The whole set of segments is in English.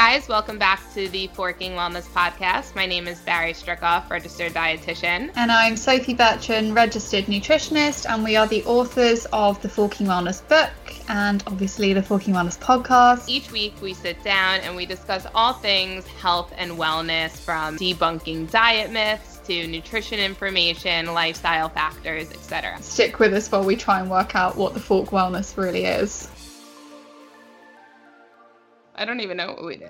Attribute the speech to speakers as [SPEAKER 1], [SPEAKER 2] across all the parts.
[SPEAKER 1] guys. Welcome back to the Forking Wellness Podcast. My name is Barry Strickoff, registered dietitian.
[SPEAKER 2] And I'm Sophie Bertrand, registered nutritionist, and we are the authors of the Forking Wellness book and obviously the Forking Wellness podcast.
[SPEAKER 1] Each week we sit down and we discuss all things health and wellness from debunking diet myths to nutrition information, lifestyle factors, etc.
[SPEAKER 2] Stick with us while we try and work out what the Fork Wellness really is.
[SPEAKER 1] I don't even know what we do.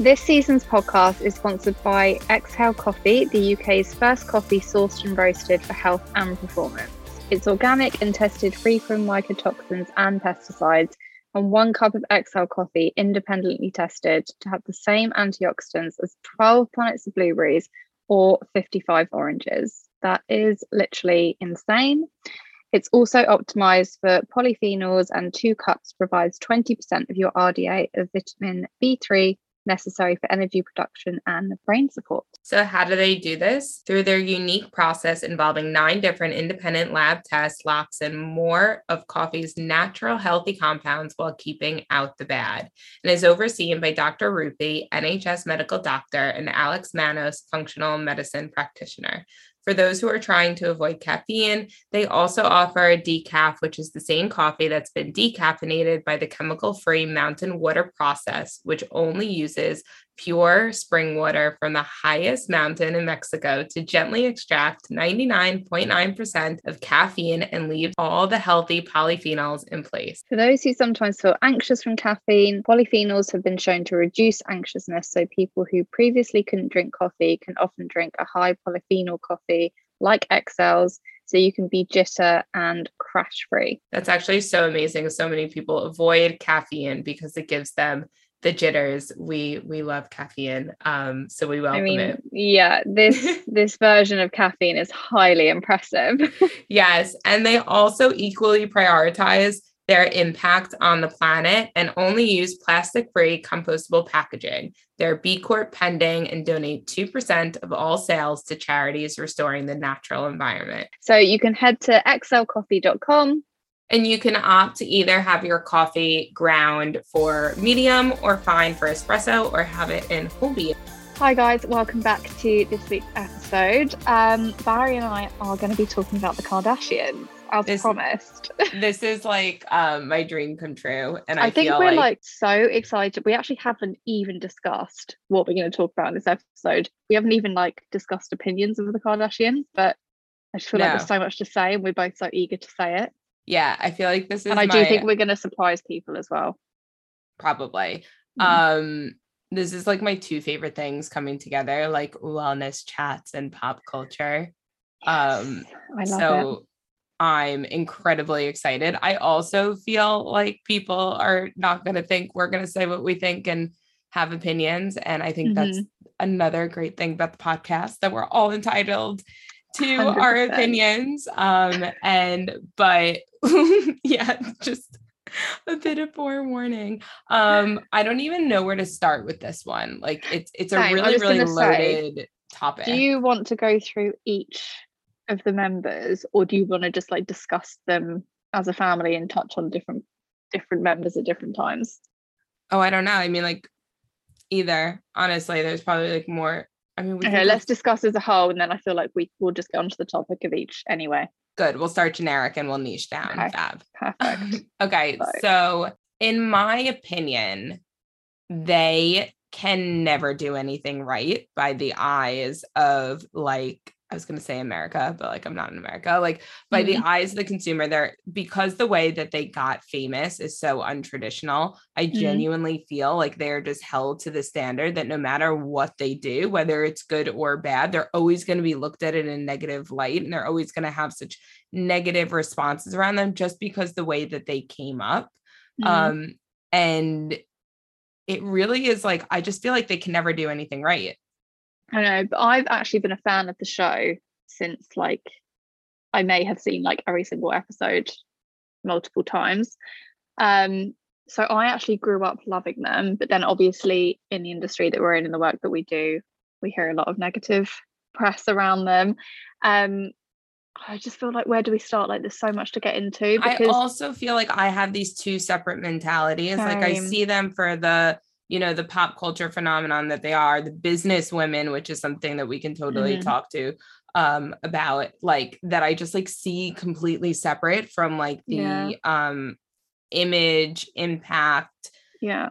[SPEAKER 3] This season's podcast is sponsored by Exhale Coffee, the UK's first coffee sourced and roasted for health and performance. It's organic and tested free from mycotoxins and pesticides, and one cup of Exhale coffee independently tested to have the same antioxidants as 12 planets of blueberries or 55 oranges. That is literally insane. It's also optimized for polyphenols, and two cups provides 20% of your RDA of vitamin B3 necessary for energy production and brain support.
[SPEAKER 1] So, how do they do this? Through their unique process involving nine different independent lab tests, locks in more of coffee's natural healthy compounds while keeping out the bad, and is overseen by Dr. Rupy, NHS medical doctor, and Alex Manos, functional medicine practitioner. For those who are trying to avoid caffeine, they also offer a decaf, which is the same coffee that's been decaffeinated by the chemical free mountain water process, which only uses pure spring water from the highest mountain in Mexico to gently extract 99.9% of caffeine and leave all the healthy polyphenols in place.
[SPEAKER 3] For those who sometimes feel anxious from caffeine, polyphenols have been shown to reduce anxiousness. So, people who previously couldn't drink coffee can often drink a high polyphenol coffee like Exhale so you can be jitter and crash free.
[SPEAKER 1] That's actually so amazing. So many people avoid caffeine because it gives them the jitters. We we love caffeine, um, so we welcome I mean, it.
[SPEAKER 3] Yeah, this this version of caffeine is highly impressive.
[SPEAKER 1] yes, and they also equally prioritize their impact on the planet and only use plastic-free compostable packaging. They're B Corp pending and donate 2% of all sales to charities restoring the natural environment.
[SPEAKER 3] So you can head to exhalecoffee.com
[SPEAKER 1] and you can opt to either have your coffee ground for medium or fine for espresso or have it in whole bean.
[SPEAKER 3] Hi, guys, welcome back to this week's episode. Um, Barry and I are going to be talking about the Kardashians. As this, promised.
[SPEAKER 1] this is like um, my dream come true. And I,
[SPEAKER 3] I think we're like... like so excited. We actually haven't even discussed what we're going to talk about in this episode. We haven't even like discussed opinions of the Kardashians, but I just feel no. like there's so much to say and we're both so eager to say it
[SPEAKER 1] yeah, I feel like this is.
[SPEAKER 3] And I my, do think we're going to surprise people as well.
[SPEAKER 1] Probably. Mm-hmm. Um, this is like my two favorite things coming together, like wellness chats and pop culture. Yes, um, I love so it. I'm incredibly excited. I also feel like people are not going to think we're going to say what we think and have opinions. And I think mm-hmm. that's another great thing about the podcast that we're all entitled to 100%. our opinions. Um, and but yeah, just a bit of forewarning. Um, I don't even know where to start with this one. Like it's it's a really, really loaded say, topic.
[SPEAKER 3] Do you want to go through each of the members or do you want to just like discuss them as a family and touch on different different members at different times?
[SPEAKER 1] Oh, I don't know. I mean, like either. Honestly, there's probably like more I mean,
[SPEAKER 3] okay, let's discuss as a whole, and then I feel like we will just get onto the topic of each anyway.
[SPEAKER 1] Good. We'll start generic and we'll niche down.
[SPEAKER 3] Okay. Fab. Perfect.
[SPEAKER 1] okay. So, in my opinion, they can never do anything right by the eyes of like I was going to say America, but like I'm not in America. Like by mm-hmm. the eyes of the consumer, they're because the way that they got famous is so untraditional. I mm-hmm. genuinely feel like they're just held to the standard that no matter what they do, whether it's good or bad, they're always going to be looked at in a negative light and they're always going to have such negative responses around them just because the way that they came up. Mm-hmm. Um, and it really is like, I just feel like they can never do anything right.
[SPEAKER 3] I know, but I've actually been a fan of the show since like I may have seen like every single episode multiple times. Um, so I actually grew up loving them, but then obviously in the industry that we're in, in the work that we do, we hear a lot of negative press around them. Um, I just feel like where do we start? Like there's so much to get into.
[SPEAKER 1] Because I also feel like I have these two separate mentalities. Same. Like I see them for the you know the pop culture phenomenon that they are the business women which is something that we can totally
[SPEAKER 2] Mhm.
[SPEAKER 1] talk to um about like that i just like see completely separate from like the
[SPEAKER 2] Yeah.
[SPEAKER 1] um image impact
[SPEAKER 3] Yeah.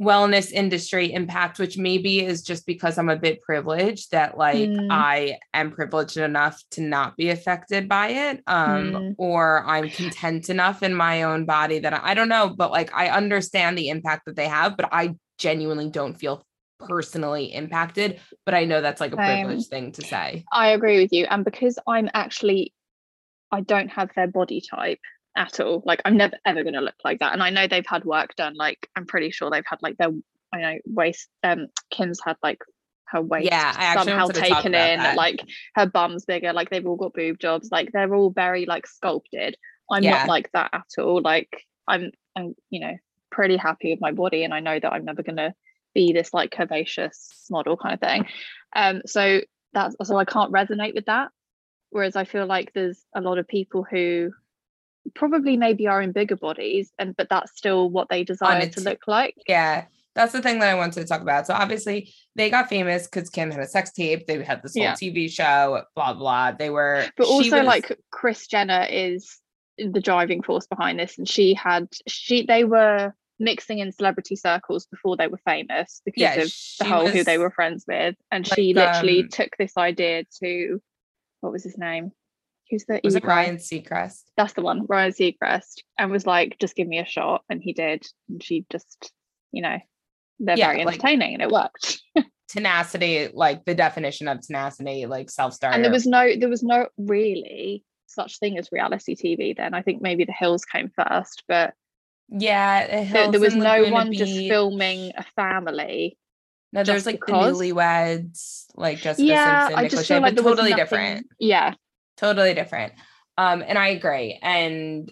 [SPEAKER 1] Wellness industry impact which maybe is just because i'm a bit privileged that like
[SPEAKER 2] Mm.
[SPEAKER 1] i am privileged enough to not be affected by it um
[SPEAKER 2] Mm.
[SPEAKER 1] or i'm content enough in my own body that I, I don't know but like i understand the impact that they have but i genuinely don't feel personally impacted but i know that's like a privileged thing to say
[SPEAKER 3] I agree with you. And because I'm actually, I don't have their body type at all. Like I'm never ever going to look like that. And I know they've had work done. Like I'm pretty sure they've had like their, I know waist. Um, Kim's had like her waist
[SPEAKER 1] Yeah, I
[SPEAKER 3] somehow
[SPEAKER 1] wanted to talk
[SPEAKER 3] taken in.
[SPEAKER 1] that.
[SPEAKER 3] Like her bum's bigger. Like they've all got boob jobs. Like they're all very like sculpted. I'm
[SPEAKER 1] Yeah.
[SPEAKER 3] not like that at all. Like I'm, I'm, you know, pretty happy with my body, and I know that I'm never going to be this like curvaceous model kind of thing. Um, so that's so I can't resonate with that. Whereas I feel like there's a lot of people who probably maybe are in bigger bodies and but that's still what they desire to look like.
[SPEAKER 1] yeah that's the thing that i wanted to talk about so obviously they got famous because kim had a sex tape they had this whole
[SPEAKER 3] Yeah.
[SPEAKER 1] tv show blah blah they were
[SPEAKER 3] But also
[SPEAKER 1] was-
[SPEAKER 3] like Kris Jenner is the driving force behind this and she had she they were mixing in celebrity circles before they were famous because
[SPEAKER 1] yeah
[SPEAKER 3] of the whole who they were friends with and
[SPEAKER 1] like,
[SPEAKER 3] she literally
[SPEAKER 1] um,
[SPEAKER 3] took this idea to what was his name who's the
[SPEAKER 1] was it ryan seacrest?
[SPEAKER 3] That's the one ryan seacrest and was like just give me a shot and he did and she just you know they're
[SPEAKER 1] Yeah,
[SPEAKER 3] very
[SPEAKER 1] like-
[SPEAKER 3] entertaining and it worked.
[SPEAKER 1] Tenacity like the definition of tenacity like self-starter.
[SPEAKER 3] And there was no there was no really such thing as reality tv then. I think maybe the hills came first but
[SPEAKER 1] yeah the
[SPEAKER 3] there, there was no
[SPEAKER 1] Laguna
[SPEAKER 3] one just filming a family
[SPEAKER 1] no there's like
[SPEAKER 3] because.
[SPEAKER 1] the newlyweds like jessica
[SPEAKER 3] yeah
[SPEAKER 1] simpson
[SPEAKER 3] i just
[SPEAKER 1] Lachey,
[SPEAKER 3] feel like there
[SPEAKER 1] totally
[SPEAKER 3] nothing-
[SPEAKER 1] different.
[SPEAKER 3] Yeah
[SPEAKER 1] totally different. Um and i agree. And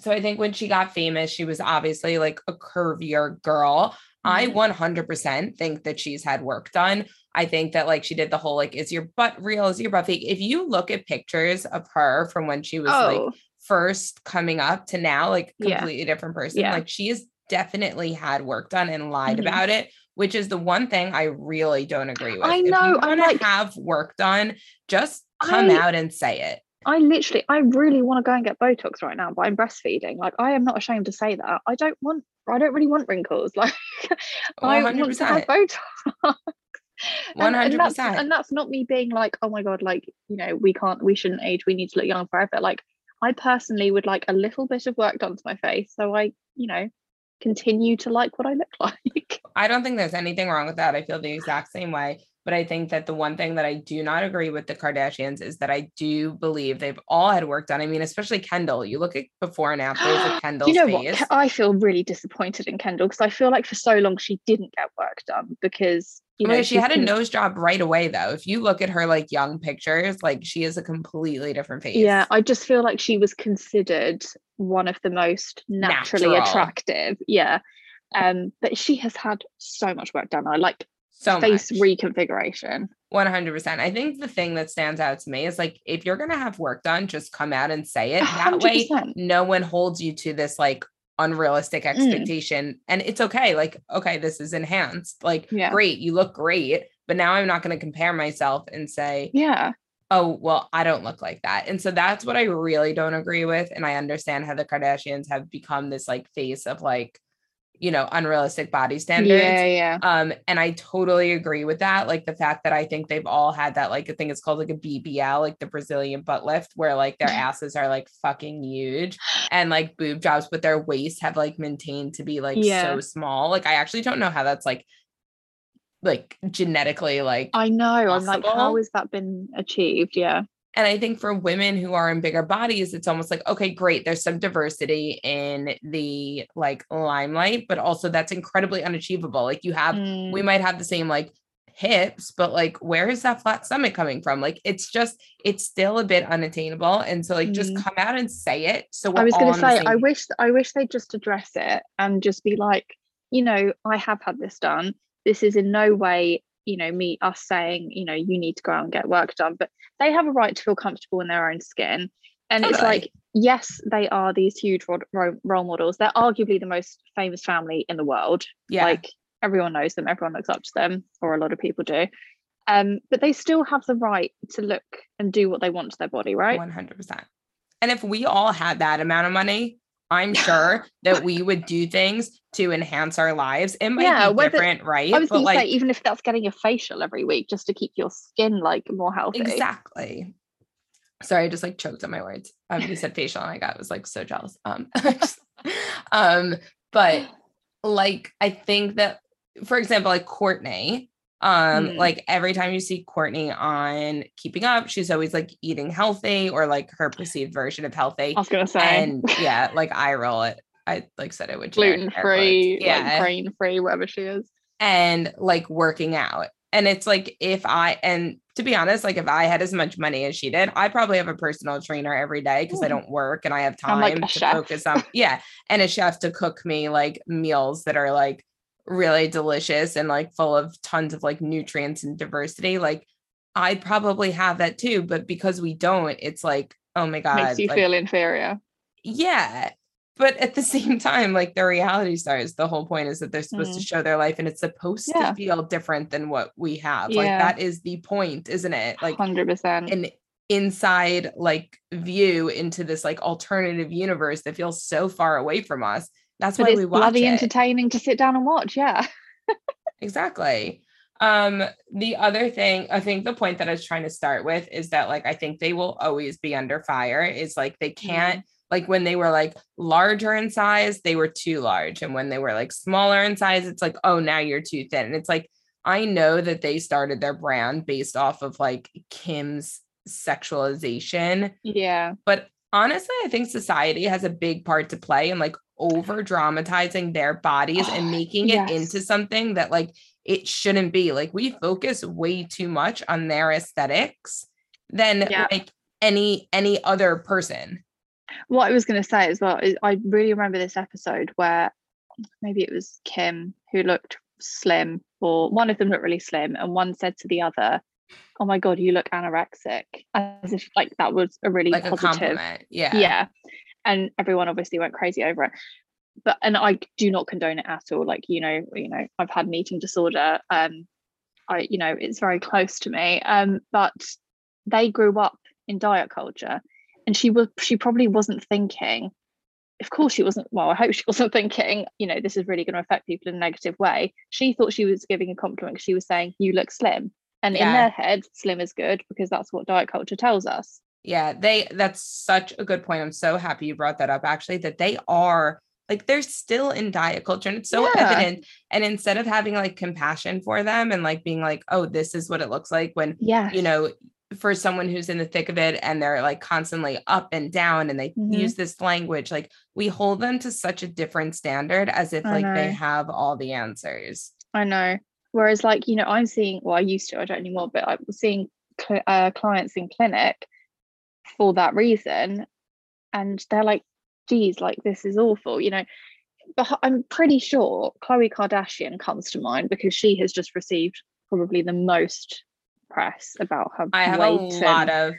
[SPEAKER 1] so i think when she got famous she was obviously like a curvier girl. I
[SPEAKER 3] Mhm.
[SPEAKER 1] 100% think that she's had work done. I think that like she did the whole like is your butt real? Is your butt fake? If you look at pictures of her from when she was like
[SPEAKER 3] oh.
[SPEAKER 1] first coming up to now like
[SPEAKER 3] Yeah.
[SPEAKER 1] completely different person
[SPEAKER 3] Yeah.
[SPEAKER 1] like she has definitely had work done and lied
[SPEAKER 3] Mhm.
[SPEAKER 1] about it which is the one thing i really don't agree with
[SPEAKER 3] I know,
[SPEAKER 1] you
[SPEAKER 3] I'm
[SPEAKER 1] want to
[SPEAKER 3] like-
[SPEAKER 1] have work done just come
[SPEAKER 3] I-
[SPEAKER 1] out and say it
[SPEAKER 3] I literally, I really want to go and get Botox right now, but I'm breastfeeding. Like, I am not ashamed to say that. I don't want, I don't really want wrinkles. Like, I want to have
[SPEAKER 1] 100%.
[SPEAKER 3] Botox. And that's-
[SPEAKER 1] 100%.
[SPEAKER 3] And that's not me being like, oh my God, like, you know, we can't, we shouldn't age. We need to look young forever. Like, I personally would like a little bit of work done to my face. So I, you know, continue to like what I look like.
[SPEAKER 1] I don't think there's anything wrong with that. I feel the exact same way. But I think that the one thing that I do not agree with the Kardashians is that I do believe they've all had work done. I mean, especially Kendall. You look at before and after of Kendall's
[SPEAKER 3] you know what?
[SPEAKER 1] face.
[SPEAKER 3] Ke- I feel really disappointed in Kendall because I feel like for so long she didn't get work done because, you know,
[SPEAKER 1] Okay, she had a nose job right away, though. If you look at her like young pictures, like she is a completely different face.
[SPEAKER 3] Yeah, I just feel like she was considered one of the most naturally
[SPEAKER 1] Natural.
[SPEAKER 3] attractive. Yeah. Um, but she has had so much work done. I like
[SPEAKER 1] so
[SPEAKER 3] face
[SPEAKER 1] much.
[SPEAKER 3] reconfiguration.
[SPEAKER 1] 100%. I think the thing that stands out to me is like if you're going to have work done, just come out and say it. That way,
[SPEAKER 3] 100%.
[SPEAKER 1] no one holds you to this like unrealistic
[SPEAKER 3] Mm.
[SPEAKER 1] expectation. And it's okay. Like, okay, this is enhanced. Like,
[SPEAKER 3] Yeah.
[SPEAKER 1] great, you look great. But now I'm not going to compare myself and say,
[SPEAKER 3] Yeah.
[SPEAKER 1] oh, well, I don't look like that. And so that's what I really don't agree with. And I understand how the Kardashians have become this like face of like, you know, unrealistic body standards.
[SPEAKER 3] Yeah, yeah.
[SPEAKER 1] Um, and I totally agree with that. Like the fact that I think they've all had that, like I think it's called like a BBL, like the Brazilian butt lift, where like their asses are like fucking huge and like boob jobs, but their waists have like maintained to be like
[SPEAKER 3] Yeah.
[SPEAKER 1] so small. Like I actually don't know how that's like like genetically like
[SPEAKER 3] I know. I'm like, how has that been achieved? Yeah.
[SPEAKER 1] And I think for women who are in bigger bodies, it's almost like, okay, great. There's some diversity in the like limelight, but also that's incredibly unachievable. Like you have
[SPEAKER 3] Mm,
[SPEAKER 1] we might have the same like hips, but like where is that flat stomach coming from? Like it's just it's still a bit unattainable. And so like just
[SPEAKER 3] Mm.
[SPEAKER 1] come out and say it. So
[SPEAKER 3] I was going to say, I
[SPEAKER 1] page.
[SPEAKER 3] wish, I wish they'd just address it and just be like, you know, I have had this done. This is in no way, you know, me us saying, you know, you need to go out and get work done, but they have a right to feel comfortable in their own skin. And it's like, yes, they are these huge role, role models. They're arguably the most famous family in the world.
[SPEAKER 1] Yeah.
[SPEAKER 3] Like everyone knows them, everyone looks up to them, or a lot of people do. Um, but they still have the right to look and do what they want to their body, right?
[SPEAKER 1] 100%. And if we all had that amount of money, I'm sure that we would do things to enhance our lives. It might
[SPEAKER 3] Yeah,
[SPEAKER 1] be
[SPEAKER 3] whether-
[SPEAKER 1] different, right?
[SPEAKER 3] I was
[SPEAKER 1] But
[SPEAKER 3] going to
[SPEAKER 1] like
[SPEAKER 3] say, even if that's getting a facial every week just to keep your skin like more healthy.
[SPEAKER 1] exactly. Sorry, I just like choked on my words. Um, you said facial, and I got was like so jealous. Um, um, but like I think that, for example, like Kourtney, um,
[SPEAKER 3] Mm.
[SPEAKER 1] like every time you see Kourtney on Keeping Up, she's always like eating healthy or like her perceived version of healthy.
[SPEAKER 3] I was to say
[SPEAKER 1] and yeah, like I roll it. I like said it would
[SPEAKER 3] gluten free.
[SPEAKER 1] Yeah.
[SPEAKER 3] like grain free, whatever she is.
[SPEAKER 1] and like working out. And it's like if I and to be honest, like if I had as much money as she did, I probably have a personal trainer every day because I
[SPEAKER 3] Mm.
[SPEAKER 1] don't work and I have time
[SPEAKER 3] like
[SPEAKER 1] to
[SPEAKER 3] chef.
[SPEAKER 1] focus on yeah, and a chef to cook me like meals that are like really delicious and like full of tons of like nutrients and diversity. Like I'd probably have that too, but because we don't, it's like, oh my God.
[SPEAKER 3] Makes you
[SPEAKER 1] like,
[SPEAKER 3] feel inferior.
[SPEAKER 1] yeah but at the same time like the reality stars the whole point is that they're supposed to show their life and it's supposed
[SPEAKER 3] Mm. Yeah.
[SPEAKER 1] to feel different than what we have like that is the point isn't it like
[SPEAKER 3] Hundred percent.
[SPEAKER 1] an inside like view into this like alternative universe that feels so far away from us that's
[SPEAKER 3] But
[SPEAKER 1] why we watch
[SPEAKER 3] bloody
[SPEAKER 1] it
[SPEAKER 3] entertaining to sit down and watch. Yeah.
[SPEAKER 1] exactly um the other thing i think the point that i was trying to start with is that like i think they will always be under fire is like they can't like when they were like larger in size they were too large and when they were like smaller in size it's like oh now you're too thin and it's like i know that they started their brand based off of like kim's sexualization
[SPEAKER 3] Yeah.
[SPEAKER 1] but honestly i think society has a big part to play in like over dramatizing their bodies
[SPEAKER 3] Oh,
[SPEAKER 1] and making it
[SPEAKER 3] yes.
[SPEAKER 1] into something that like it shouldn't be like we focus way too much on their aesthetics than
[SPEAKER 3] Yeah.
[SPEAKER 1] like any any other person
[SPEAKER 3] What I was going to say as well is I really remember this episode where maybe it was Kim who looked slim, or one of them looked really slim, and one said to the other, "Oh my god, you look anorexic," as if like that was a really
[SPEAKER 1] like a
[SPEAKER 3] positive.
[SPEAKER 1] compliment yeah
[SPEAKER 3] yeah and everyone obviously went crazy over it. But and i do not condone it at all like you know you know i've had an eating disorder um i you know it's very close to me um but they grew up in diet culture and she was she probably wasn't thinking of course she wasn't well i hope she wasn't thinking you know this is really going to affect people in a negative way. She thought she was giving a compliment because she was saying you look slim and in
[SPEAKER 1] Yeah.
[SPEAKER 3] their head slim is good because that's what diet culture tells us
[SPEAKER 1] Yeah, they that's such a good point. I'm so happy you brought that up actually that they are like they're still in diet culture and it's so
[SPEAKER 3] Yeah.
[SPEAKER 1] evident and instead of having like compassion for them and like being like oh this is what it looks like when
[SPEAKER 3] yeah
[SPEAKER 1] you know for someone who's in the thick of it and they're like constantly up and down and they
[SPEAKER 3] Mhm.
[SPEAKER 1] use this language like we hold them to such a different standard as if
[SPEAKER 3] I
[SPEAKER 1] like they have all the answers.
[SPEAKER 3] I know. Whereas, like, you know, I'm seeing, well, I used to, I don't anymore, but I'm seeing cl- uh, clients in clinic for that reason. And they're like, geez, like, this is awful, you know. But I'm pretty sure Khloe Kardashian comes to mind because she has just received probably the most press about her
[SPEAKER 1] I have a lot
[SPEAKER 3] and-
[SPEAKER 1] of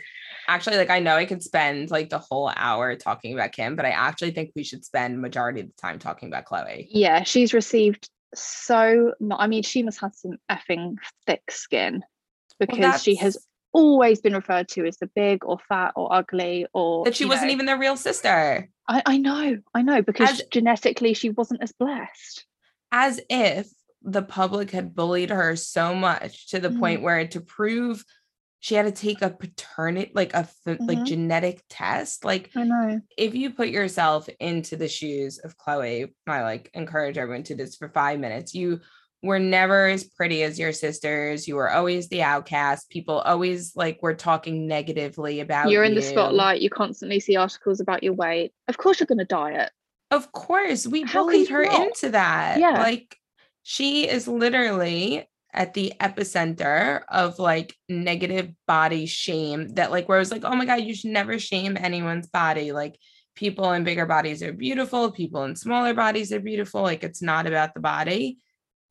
[SPEAKER 1] actually like I know I could spend like the whole hour talking about Kim, but I actually think we should spend majority of the time talking about Khloe.
[SPEAKER 3] yeah, she's received so mu- I mean, she must have some effing thick skin because she has always been referred to as the big or fat or ugly or
[SPEAKER 1] that she wasn't
[SPEAKER 3] know.
[SPEAKER 1] even their real sister.
[SPEAKER 3] I, I know, I know, because
[SPEAKER 1] As-
[SPEAKER 3] genetically she wasn't as blessed.
[SPEAKER 1] as if the public had bullied her so much to the
[SPEAKER 3] Mm.
[SPEAKER 1] point where to prove she had to take a paternity like a like
[SPEAKER 3] Mhm.
[SPEAKER 1] genetic test like
[SPEAKER 3] I know.
[SPEAKER 1] if you put yourself into the shoes of khloe i like encourage everyone to do this for five minutes you were never as pretty as your sisters you were always the outcast people always like were talking negatively about
[SPEAKER 3] You're in the spotlight, you constantly see articles about your weight. Of course you're gonna diet.
[SPEAKER 1] Of course, we
[SPEAKER 3] How
[SPEAKER 1] bullied
[SPEAKER 3] you
[SPEAKER 1] her
[SPEAKER 3] not?
[SPEAKER 1] into that.
[SPEAKER 3] Yeah.
[SPEAKER 1] Like she is literally at the epicenter of like negative body shame that like where I was like, oh my God, you should never shame anyone's body. Like people in bigger bodies are beautiful, people in smaller bodies are beautiful. Like it's not about the body.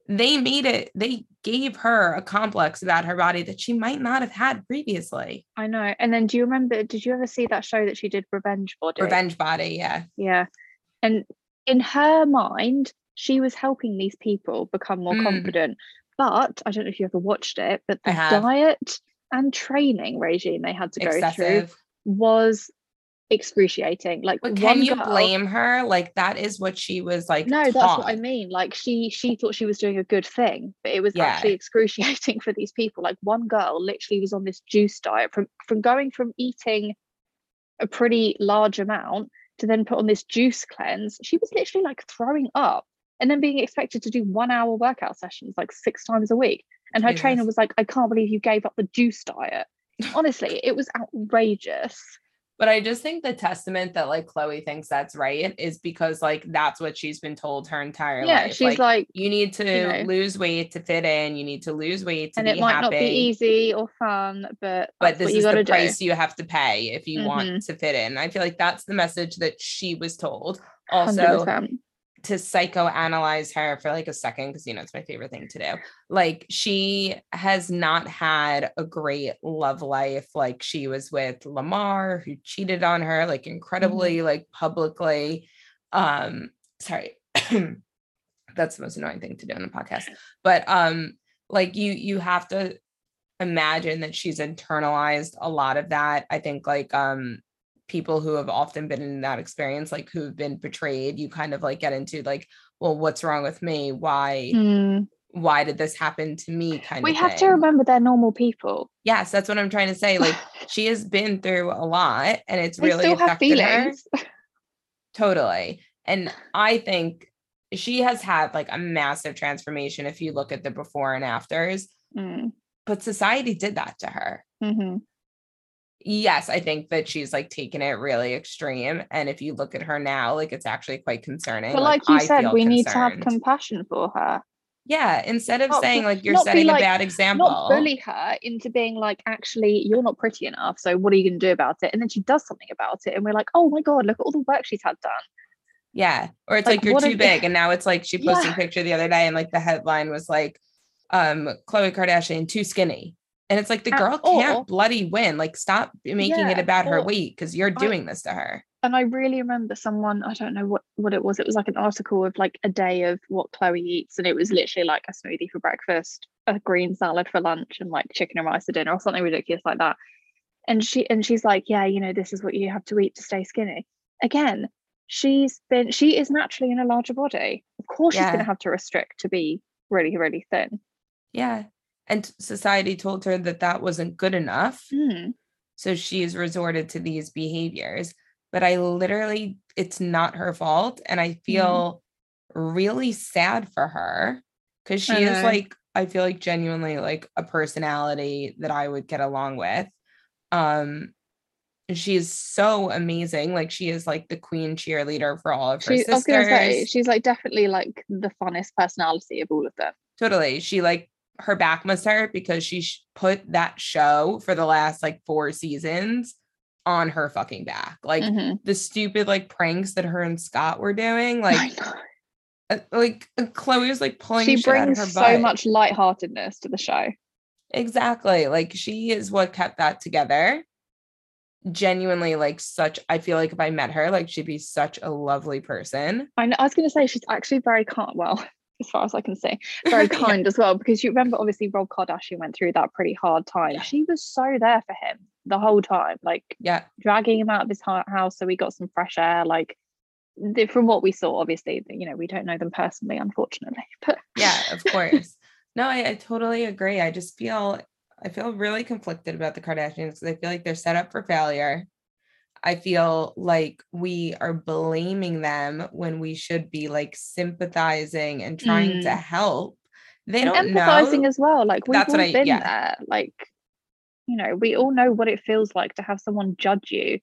[SPEAKER 1] They made it, they gave her a complex about her body that she might not have had previously.
[SPEAKER 3] I know. And then do you remember, did you ever see that show that she did, Revenge Body?
[SPEAKER 1] Revenge Body, yeah.
[SPEAKER 3] Yeah. And in her mind, she was helping these people become more
[SPEAKER 1] Mm.
[SPEAKER 3] confident. But I don't know if you ever watched it, but the diet and training regime they had to go through was excruciating. Like
[SPEAKER 1] But can you
[SPEAKER 3] girl-
[SPEAKER 1] blame her? Like that is what she was like.
[SPEAKER 3] No, that's what I mean. Like she she thought she was doing a good thing, but it was
[SPEAKER 1] Yeah.
[SPEAKER 3] actually excruciating for these people. Like one girl literally was on this juice diet from from going from eating a pretty large amount to then put on this juice cleanse. She was literally like throwing up and then being expected to do one hour workout sessions like six times a week. And her trainer was like, I can't believe you gave up the juice diet. Honestly, it was outrageous.
[SPEAKER 1] But I just think the testament that like Khloe thinks that's right is because like that's what she's been told her entire
[SPEAKER 3] Yeah,
[SPEAKER 1] life.
[SPEAKER 3] she's like,
[SPEAKER 1] you need to
[SPEAKER 3] you know.
[SPEAKER 1] lose weight to fit in. You need to lose weight to
[SPEAKER 3] and
[SPEAKER 1] be
[SPEAKER 3] it might
[SPEAKER 1] happy.
[SPEAKER 3] not be easy or fun, but
[SPEAKER 1] but this is the
[SPEAKER 3] do.
[SPEAKER 1] price you have to pay if you
[SPEAKER 3] Mhm.
[SPEAKER 1] want to fit in. I feel like that's the message that she was told. Also,
[SPEAKER 3] 100%.
[SPEAKER 1] To psychoanalyze her for like a second because you know it's my favorite thing to do. Like she has not had a great love life. Like she was with Lamar who cheated on her like incredibly like publicly. Um sorry. That's the most annoying thing to do in a podcast. But um like you you have to imagine that she's internalized a lot of that. I think like um people who have often been in that experience, like who've been betrayed, you kind of like get into like, well, what's wrong with me? Why,
[SPEAKER 3] Mm.
[SPEAKER 1] why did this happen to me? Kind of
[SPEAKER 3] We
[SPEAKER 1] of
[SPEAKER 3] have to remember they're normal people.
[SPEAKER 1] Yes, that's what I'm trying to say. Like she has been through a lot and it's
[SPEAKER 3] They
[SPEAKER 1] really
[SPEAKER 3] still have
[SPEAKER 1] affected her. Totally. And I think she has had like a massive transformation if you look at the before and afters,
[SPEAKER 3] Mm,
[SPEAKER 1] but society did that to her.
[SPEAKER 3] mhm.
[SPEAKER 1] Yes, I think that she's like taken it really extreme. And if you look at her now, like it's actually quite concerning.
[SPEAKER 3] But like you
[SPEAKER 1] I
[SPEAKER 3] said, we need to have compassion for her.
[SPEAKER 1] yeah, instead of
[SPEAKER 3] Not
[SPEAKER 1] saying
[SPEAKER 3] be-
[SPEAKER 1] like you're setting
[SPEAKER 3] like-
[SPEAKER 1] a bad example.
[SPEAKER 3] Not bully her into being like, actually, you're not pretty enough. So what are you going to do about it? And then she does something about it, and we're like, oh my god, look at all the work she's had done.
[SPEAKER 1] Yeah. Or it's
[SPEAKER 3] Like,
[SPEAKER 1] like, you're too big. And now it's like she posted
[SPEAKER 3] Yeah.
[SPEAKER 1] a picture the other day and like the headline was like um Khloe Kardashian too skinny. And it's like the girl can't bloody win. Like stop making it about her weight because you're
[SPEAKER 3] I-
[SPEAKER 1] doing this to her.
[SPEAKER 3] And I really remember someone, I don't know what, what it was. It was like an article of like a day of what Khloe eats. And it was literally like a smoothie for breakfast, a green salad for lunch, and like chicken and rice for dinner or something ridiculous like that. And she and she's like, Yeah, you know, this is what you have to eat to stay skinny. Again, she's been she is naturally in a larger body. Of course she's gonna have to restrict to be really, really thin.
[SPEAKER 1] Yeah. And society told her that that wasn't good enough.
[SPEAKER 3] Mm,
[SPEAKER 1] So she's resorted to these behaviors. But I literally, it's not her fault. And I feel really sad for her because she
[SPEAKER 3] I
[SPEAKER 1] is like, I feel like genuinely like a personality that I would get along with. Um, she is so amazing. Like she is like the queen cheerleader for all of her
[SPEAKER 3] she, I say
[SPEAKER 1] sisters.
[SPEAKER 3] she's like definitely like the funnest personality of all of them.
[SPEAKER 1] Totally. She like her back must hurt because she sh- put that show for the last like four seasons on her fucking back. Like
[SPEAKER 3] Mhm.
[SPEAKER 1] the stupid like pranks that her and Scott were doing. Like, uh, like uh, Khloe was like pulling
[SPEAKER 3] she
[SPEAKER 1] shit out of
[SPEAKER 3] brings so much lightheartedness to the show.
[SPEAKER 1] Exactly. Like she is what kept that together. Genuinely, like such. I feel like if I met her, like she'd be such a lovely person.
[SPEAKER 3] I, know, I was going to say she's actually very kind. Well, as far as I can see, very
[SPEAKER 1] Yeah.
[SPEAKER 3] kind as well. Because you remember, obviously, Rob Kardashian went through that pretty hard time.
[SPEAKER 1] Yeah.
[SPEAKER 3] She was so there for him the whole time, like
[SPEAKER 1] Yeah.
[SPEAKER 3] dragging him out of his house so we got some fresh air. Like the- from what we saw, obviously, you know, we don't know them personally, unfortunately. But
[SPEAKER 1] yeah of course no I, I totally agree i just feel i feel really conflicted about the kardashians because i feel like they're set up for failure i feel like we are blaming them when we should be like sympathizing and trying to
[SPEAKER 3] Mm.
[SPEAKER 1] help they
[SPEAKER 3] and
[SPEAKER 1] don't
[SPEAKER 3] empathizing
[SPEAKER 1] know
[SPEAKER 3] as well. Like we've
[SPEAKER 1] That's
[SPEAKER 3] all
[SPEAKER 1] I-
[SPEAKER 3] been
[SPEAKER 1] yeah.
[SPEAKER 3] there. Like, you know, we all know what it feels like to have someone judge you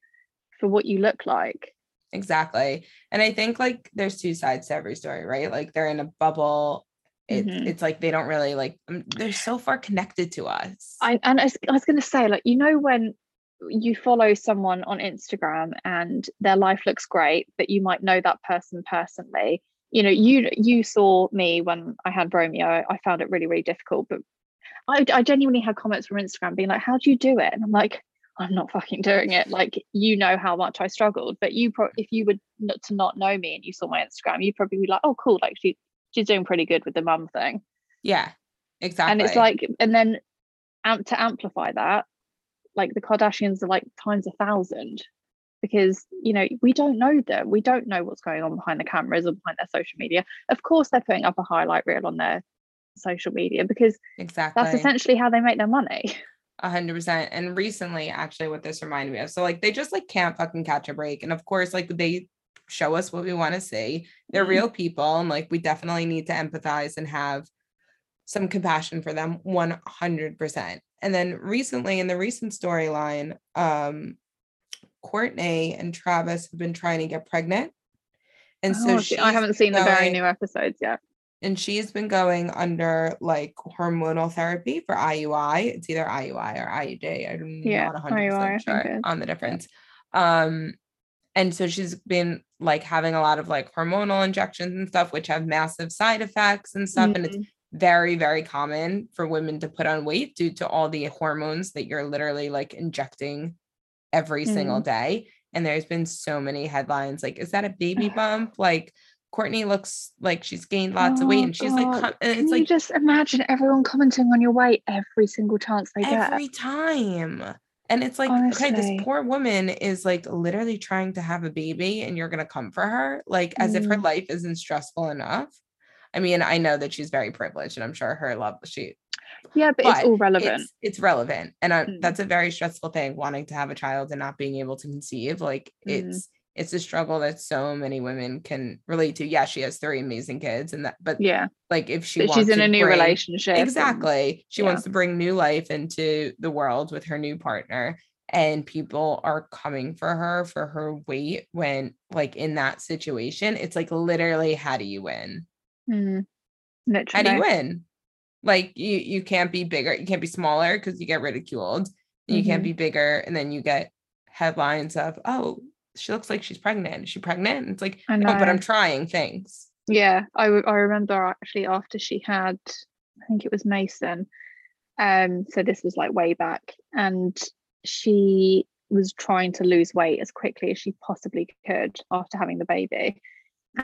[SPEAKER 3] for what you look like.
[SPEAKER 1] exactly and i think like there's two sides to every story right like they're in a bubble it's
[SPEAKER 3] Mhm.
[SPEAKER 1] it's like they don't really like um, they're so far connected to us
[SPEAKER 3] I and I was, I was going to say, like, you know, when you follow someone on Instagram and their life looks great, but you might know that person personally, you know, you you saw me when I had Romeo. I found it really really difficult, but I, I genuinely had comments from Instagram being like, "How do you do it?" And I'm like, I'm not fucking doing it. Like you know how much I struggled, but you pro- if you would not to not know me and you saw my Instagram, you'd probably be like, oh cool, like she she's doing pretty good with the mum thing.
[SPEAKER 1] Yeah, exactly.
[SPEAKER 3] And it's like, and then to amplify that, like the Kardashians are like times a thousand because you know we don't know them we don't know what's going on behind the cameras or behind their social media of course they're putting up a highlight reel on their social media because
[SPEAKER 1] exactly
[SPEAKER 3] that's essentially how they make their money
[SPEAKER 1] A hundred percent. And recently, actually, what this reminded me of. So, like, they just like can't fucking catch a break. And of course, like they show us what we want to see. They're
[SPEAKER 3] Mhm.
[SPEAKER 1] real people, and like we definitely need to empathize and have some compassion for them. One hundred percent. And then recently, in the recent storyline, um, Kourtney and Travis have been trying to get pregnant. And so
[SPEAKER 3] Oh, see, I haven't seen the very new episodes yet
[SPEAKER 1] and she's been going under like hormonal therapy for IUI. It's either IUI or IUD. I'm
[SPEAKER 3] Yeah,
[SPEAKER 1] not 100%
[SPEAKER 3] IUI,
[SPEAKER 1] sure on the difference. Um, and so she's been like having a lot of like hormonal injections and stuff, which have massive side effects and stuff. And it's
[SPEAKER 3] Mhm.
[SPEAKER 1] Very, very common for women to put on weight due to all the hormones that you're literally like injecting every single day. And there's been so many headlines like, is that a baby bump? Like, Kourtney looks like she's gained lots of weight,
[SPEAKER 3] Oh,
[SPEAKER 1] and she's like,
[SPEAKER 3] God.
[SPEAKER 1] com- and
[SPEAKER 3] Can
[SPEAKER 1] it's
[SPEAKER 3] you
[SPEAKER 1] like
[SPEAKER 3] just imagine everyone commenting on your weight every single chance they get?
[SPEAKER 1] every time. And it's like, okay, this poor woman is like literally trying to have a baby, and you're gonna come for her, like as if her
[SPEAKER 3] Mm.
[SPEAKER 1] life isn't stressful enough. I mean, I know that she's very privileged, and I'm sure her love she
[SPEAKER 3] Yeah, but, it's all relevant.
[SPEAKER 1] it's, it's relevant and I,
[SPEAKER 3] Mm.
[SPEAKER 1] that's a very stressful thing wanting to have a child and not being able to conceive like
[SPEAKER 3] Mhm.
[SPEAKER 1] it's it's a struggle that so many women can relate to yeah she has three amazing kids and that but
[SPEAKER 3] yeah,
[SPEAKER 1] like if she
[SPEAKER 3] but
[SPEAKER 1] wants
[SPEAKER 3] she's in a new
[SPEAKER 1] bring-
[SPEAKER 3] relationship. and-
[SPEAKER 1] exactly she
[SPEAKER 3] yeah.
[SPEAKER 1] wants to bring new life into the world with her new partner and people are coming for her for her weight when like in that situation it's like literally how do you win
[SPEAKER 3] Mm.
[SPEAKER 1] how
[SPEAKER 3] Literally.
[SPEAKER 1] do you win? Like you you can't be bigger, you can't be smaller because you get ridiculed. You can't
[SPEAKER 3] Mhm.
[SPEAKER 1] be bigger, and then you get headlines of, oh, she looks like she's pregnant. Is she pregnant? And it's like,
[SPEAKER 3] I
[SPEAKER 1] no, but I'm trying things.
[SPEAKER 3] Yeah, I, w- I remember actually after she had, I think it was Mason. Um, so this was like way back, and she was trying to lose weight as quickly as she possibly could after having the baby,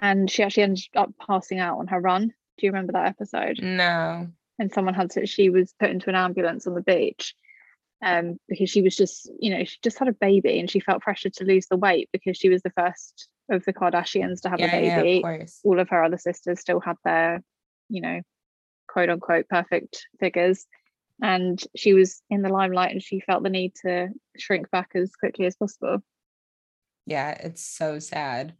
[SPEAKER 3] and she actually ended up passing out on her run. Do you remember that episode?
[SPEAKER 1] No.
[SPEAKER 3] and someone had to she was put into an ambulance on the beach um because she was just you know she just had a baby and she felt pressure to lose the weight because she was the first of the Kardashians to have
[SPEAKER 1] Yeah,
[SPEAKER 3] a
[SPEAKER 1] yeah,
[SPEAKER 3] baby
[SPEAKER 1] of course.
[SPEAKER 3] all of her other sisters still had their you know quote unquote perfect figures and she was in the limelight and she felt the need to shrink back as quickly as possible
[SPEAKER 1] Yeah, it's so sad.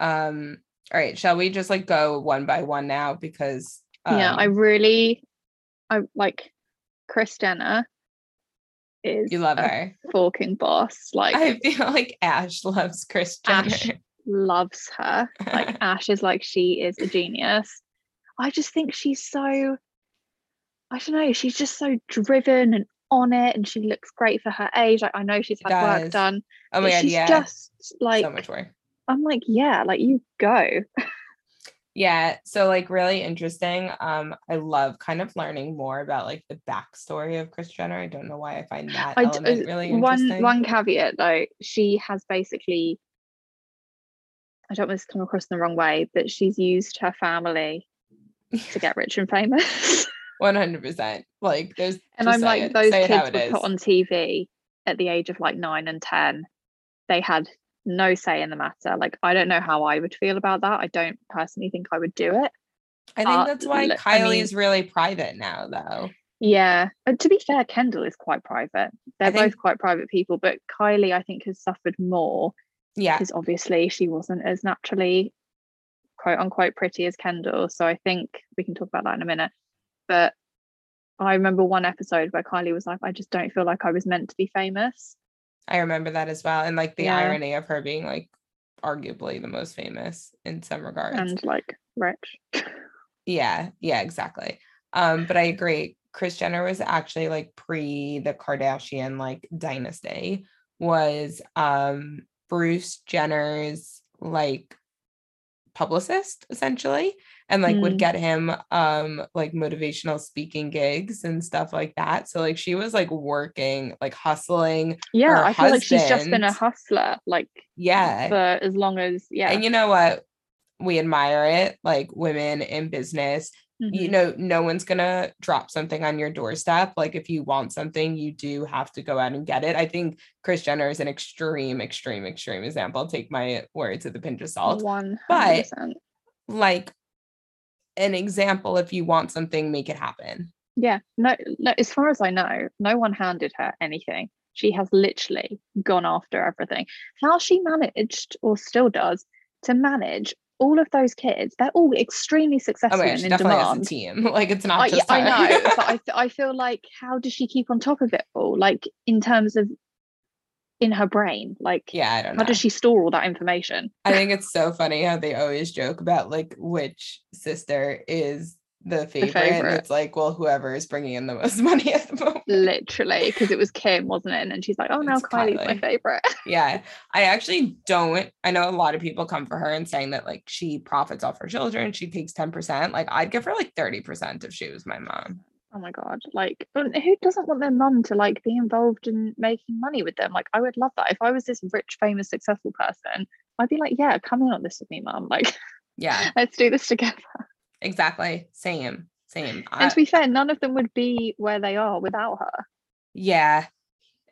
[SPEAKER 1] Um, all right, shall we just like go one by one now? Because
[SPEAKER 3] yeah I
[SPEAKER 1] um,
[SPEAKER 3] really I like Kris Jenner is
[SPEAKER 1] you love her.
[SPEAKER 3] forking boss like
[SPEAKER 1] I feel like Ash loves Kris Jenner.
[SPEAKER 3] Ash loves her. Like Ash is like she is a genius. I just think she's so I don't know, she's just so driven and on it and she looks great for her age. Like I know she's had work done.
[SPEAKER 1] oh my god,
[SPEAKER 3] she's
[SPEAKER 1] yeah.
[SPEAKER 3] just like
[SPEAKER 1] so much work.
[SPEAKER 3] I'm like, yeah, like you go.
[SPEAKER 1] Yeah, so like really interesting. Um, I love kind of learning more about like the backstory of Kris Jenner. I don't know why I find that
[SPEAKER 3] I d-
[SPEAKER 1] element really
[SPEAKER 3] one
[SPEAKER 1] interesting.
[SPEAKER 3] one caveat though, she has basically I don't want this to come across in the wrong way, but she's used her family to get rich and famous.
[SPEAKER 1] One hundred percent. Like there's
[SPEAKER 3] and I'm like,
[SPEAKER 1] it-
[SPEAKER 3] those kids were put on TV at the age of like nine and 10. They had no say in the matter. Like, I don't know how I would feel about that. I don't personally think I would do it.
[SPEAKER 1] I think
[SPEAKER 3] uh,
[SPEAKER 1] that's why
[SPEAKER 3] look, I
[SPEAKER 1] Kylie
[SPEAKER 3] mean-
[SPEAKER 1] is really private now, though.
[SPEAKER 3] Yeah. But to be fair, Kendall is quite private. They're
[SPEAKER 1] think-
[SPEAKER 3] both quite private people, but Kylie, I think, has suffered more
[SPEAKER 1] Yeah,
[SPEAKER 3] because obviously she wasn't as naturally quote unquote pretty as Kendall. So I think we can talk about that in a minute. But I remember one episode where Kylie was like, I just don't feel like I was meant to be famous.
[SPEAKER 1] I remember that as well, and like the
[SPEAKER 3] Yeah.
[SPEAKER 1] irony of her being like arguably the most famous in some regards.
[SPEAKER 3] and like rich.
[SPEAKER 1] Yeah, yeah, exactly. Um, but I agree. Kris Jenner was actually like pre the Kardashian like dynasty was um Bruce Jenner's like publicist essentially and like would
[SPEAKER 2] Mm.
[SPEAKER 1] get him um like motivational speaking gigs and stuff like that. So like she was like working like hustling
[SPEAKER 3] Yeah, I feel like she's just been a hustler, like
[SPEAKER 1] yeah.
[SPEAKER 3] for as long as yeah.
[SPEAKER 1] and you know what? We admire it like women in business. You
[SPEAKER 3] Mhm.
[SPEAKER 1] know no one's gonna drop something on your doorstep. Like if you want something you do have to go out and get it. I think kris jenner is an extreme extreme extreme example. Take my words with a pinch of salt.
[SPEAKER 3] One
[SPEAKER 1] but- like an example if you want something make it happen
[SPEAKER 3] Yeah, no, no. As far as I know, no one handed her anything. She has literally gone after everything. How she managed, or still does, to manage all of those kids? They're all extremely
[SPEAKER 1] oh
[SPEAKER 3] successful
[SPEAKER 1] God,
[SPEAKER 3] and in
[SPEAKER 1] definitely has a
[SPEAKER 3] demand.
[SPEAKER 1] team like it's not
[SPEAKER 3] I,
[SPEAKER 1] just
[SPEAKER 3] I know, but I, I feel like how does she keep on top of it all? Like in terms of in her brain, like
[SPEAKER 1] yeah i don't
[SPEAKER 3] how
[SPEAKER 1] know
[SPEAKER 3] does she store all that information?
[SPEAKER 1] i think it's so funny how they always joke about like which sister is the favorite, and
[SPEAKER 3] favorite.
[SPEAKER 1] it's like well whoever is bringing in the most money at the moment
[SPEAKER 3] Literally, because it was Kim, wasn't it? And then she's like, "Oh, now Kylie's my favorite."
[SPEAKER 1] yeah i actually don't i know a lot of people come for her and saying that like she profits off her children she takes 10% like i'd give her like 30% if she was my mom
[SPEAKER 3] Oh my god! Like, who doesn't want their mum to like be involved in making money with them? Like, I would love that. If I was this rich, famous, successful person, I'd be like, "Yeah, come in on this with me, mum. Like,
[SPEAKER 1] yeah
[SPEAKER 3] let's do this together."
[SPEAKER 1] exactly same same
[SPEAKER 3] And to be fair, none of them would be where they are without her.
[SPEAKER 1] yeah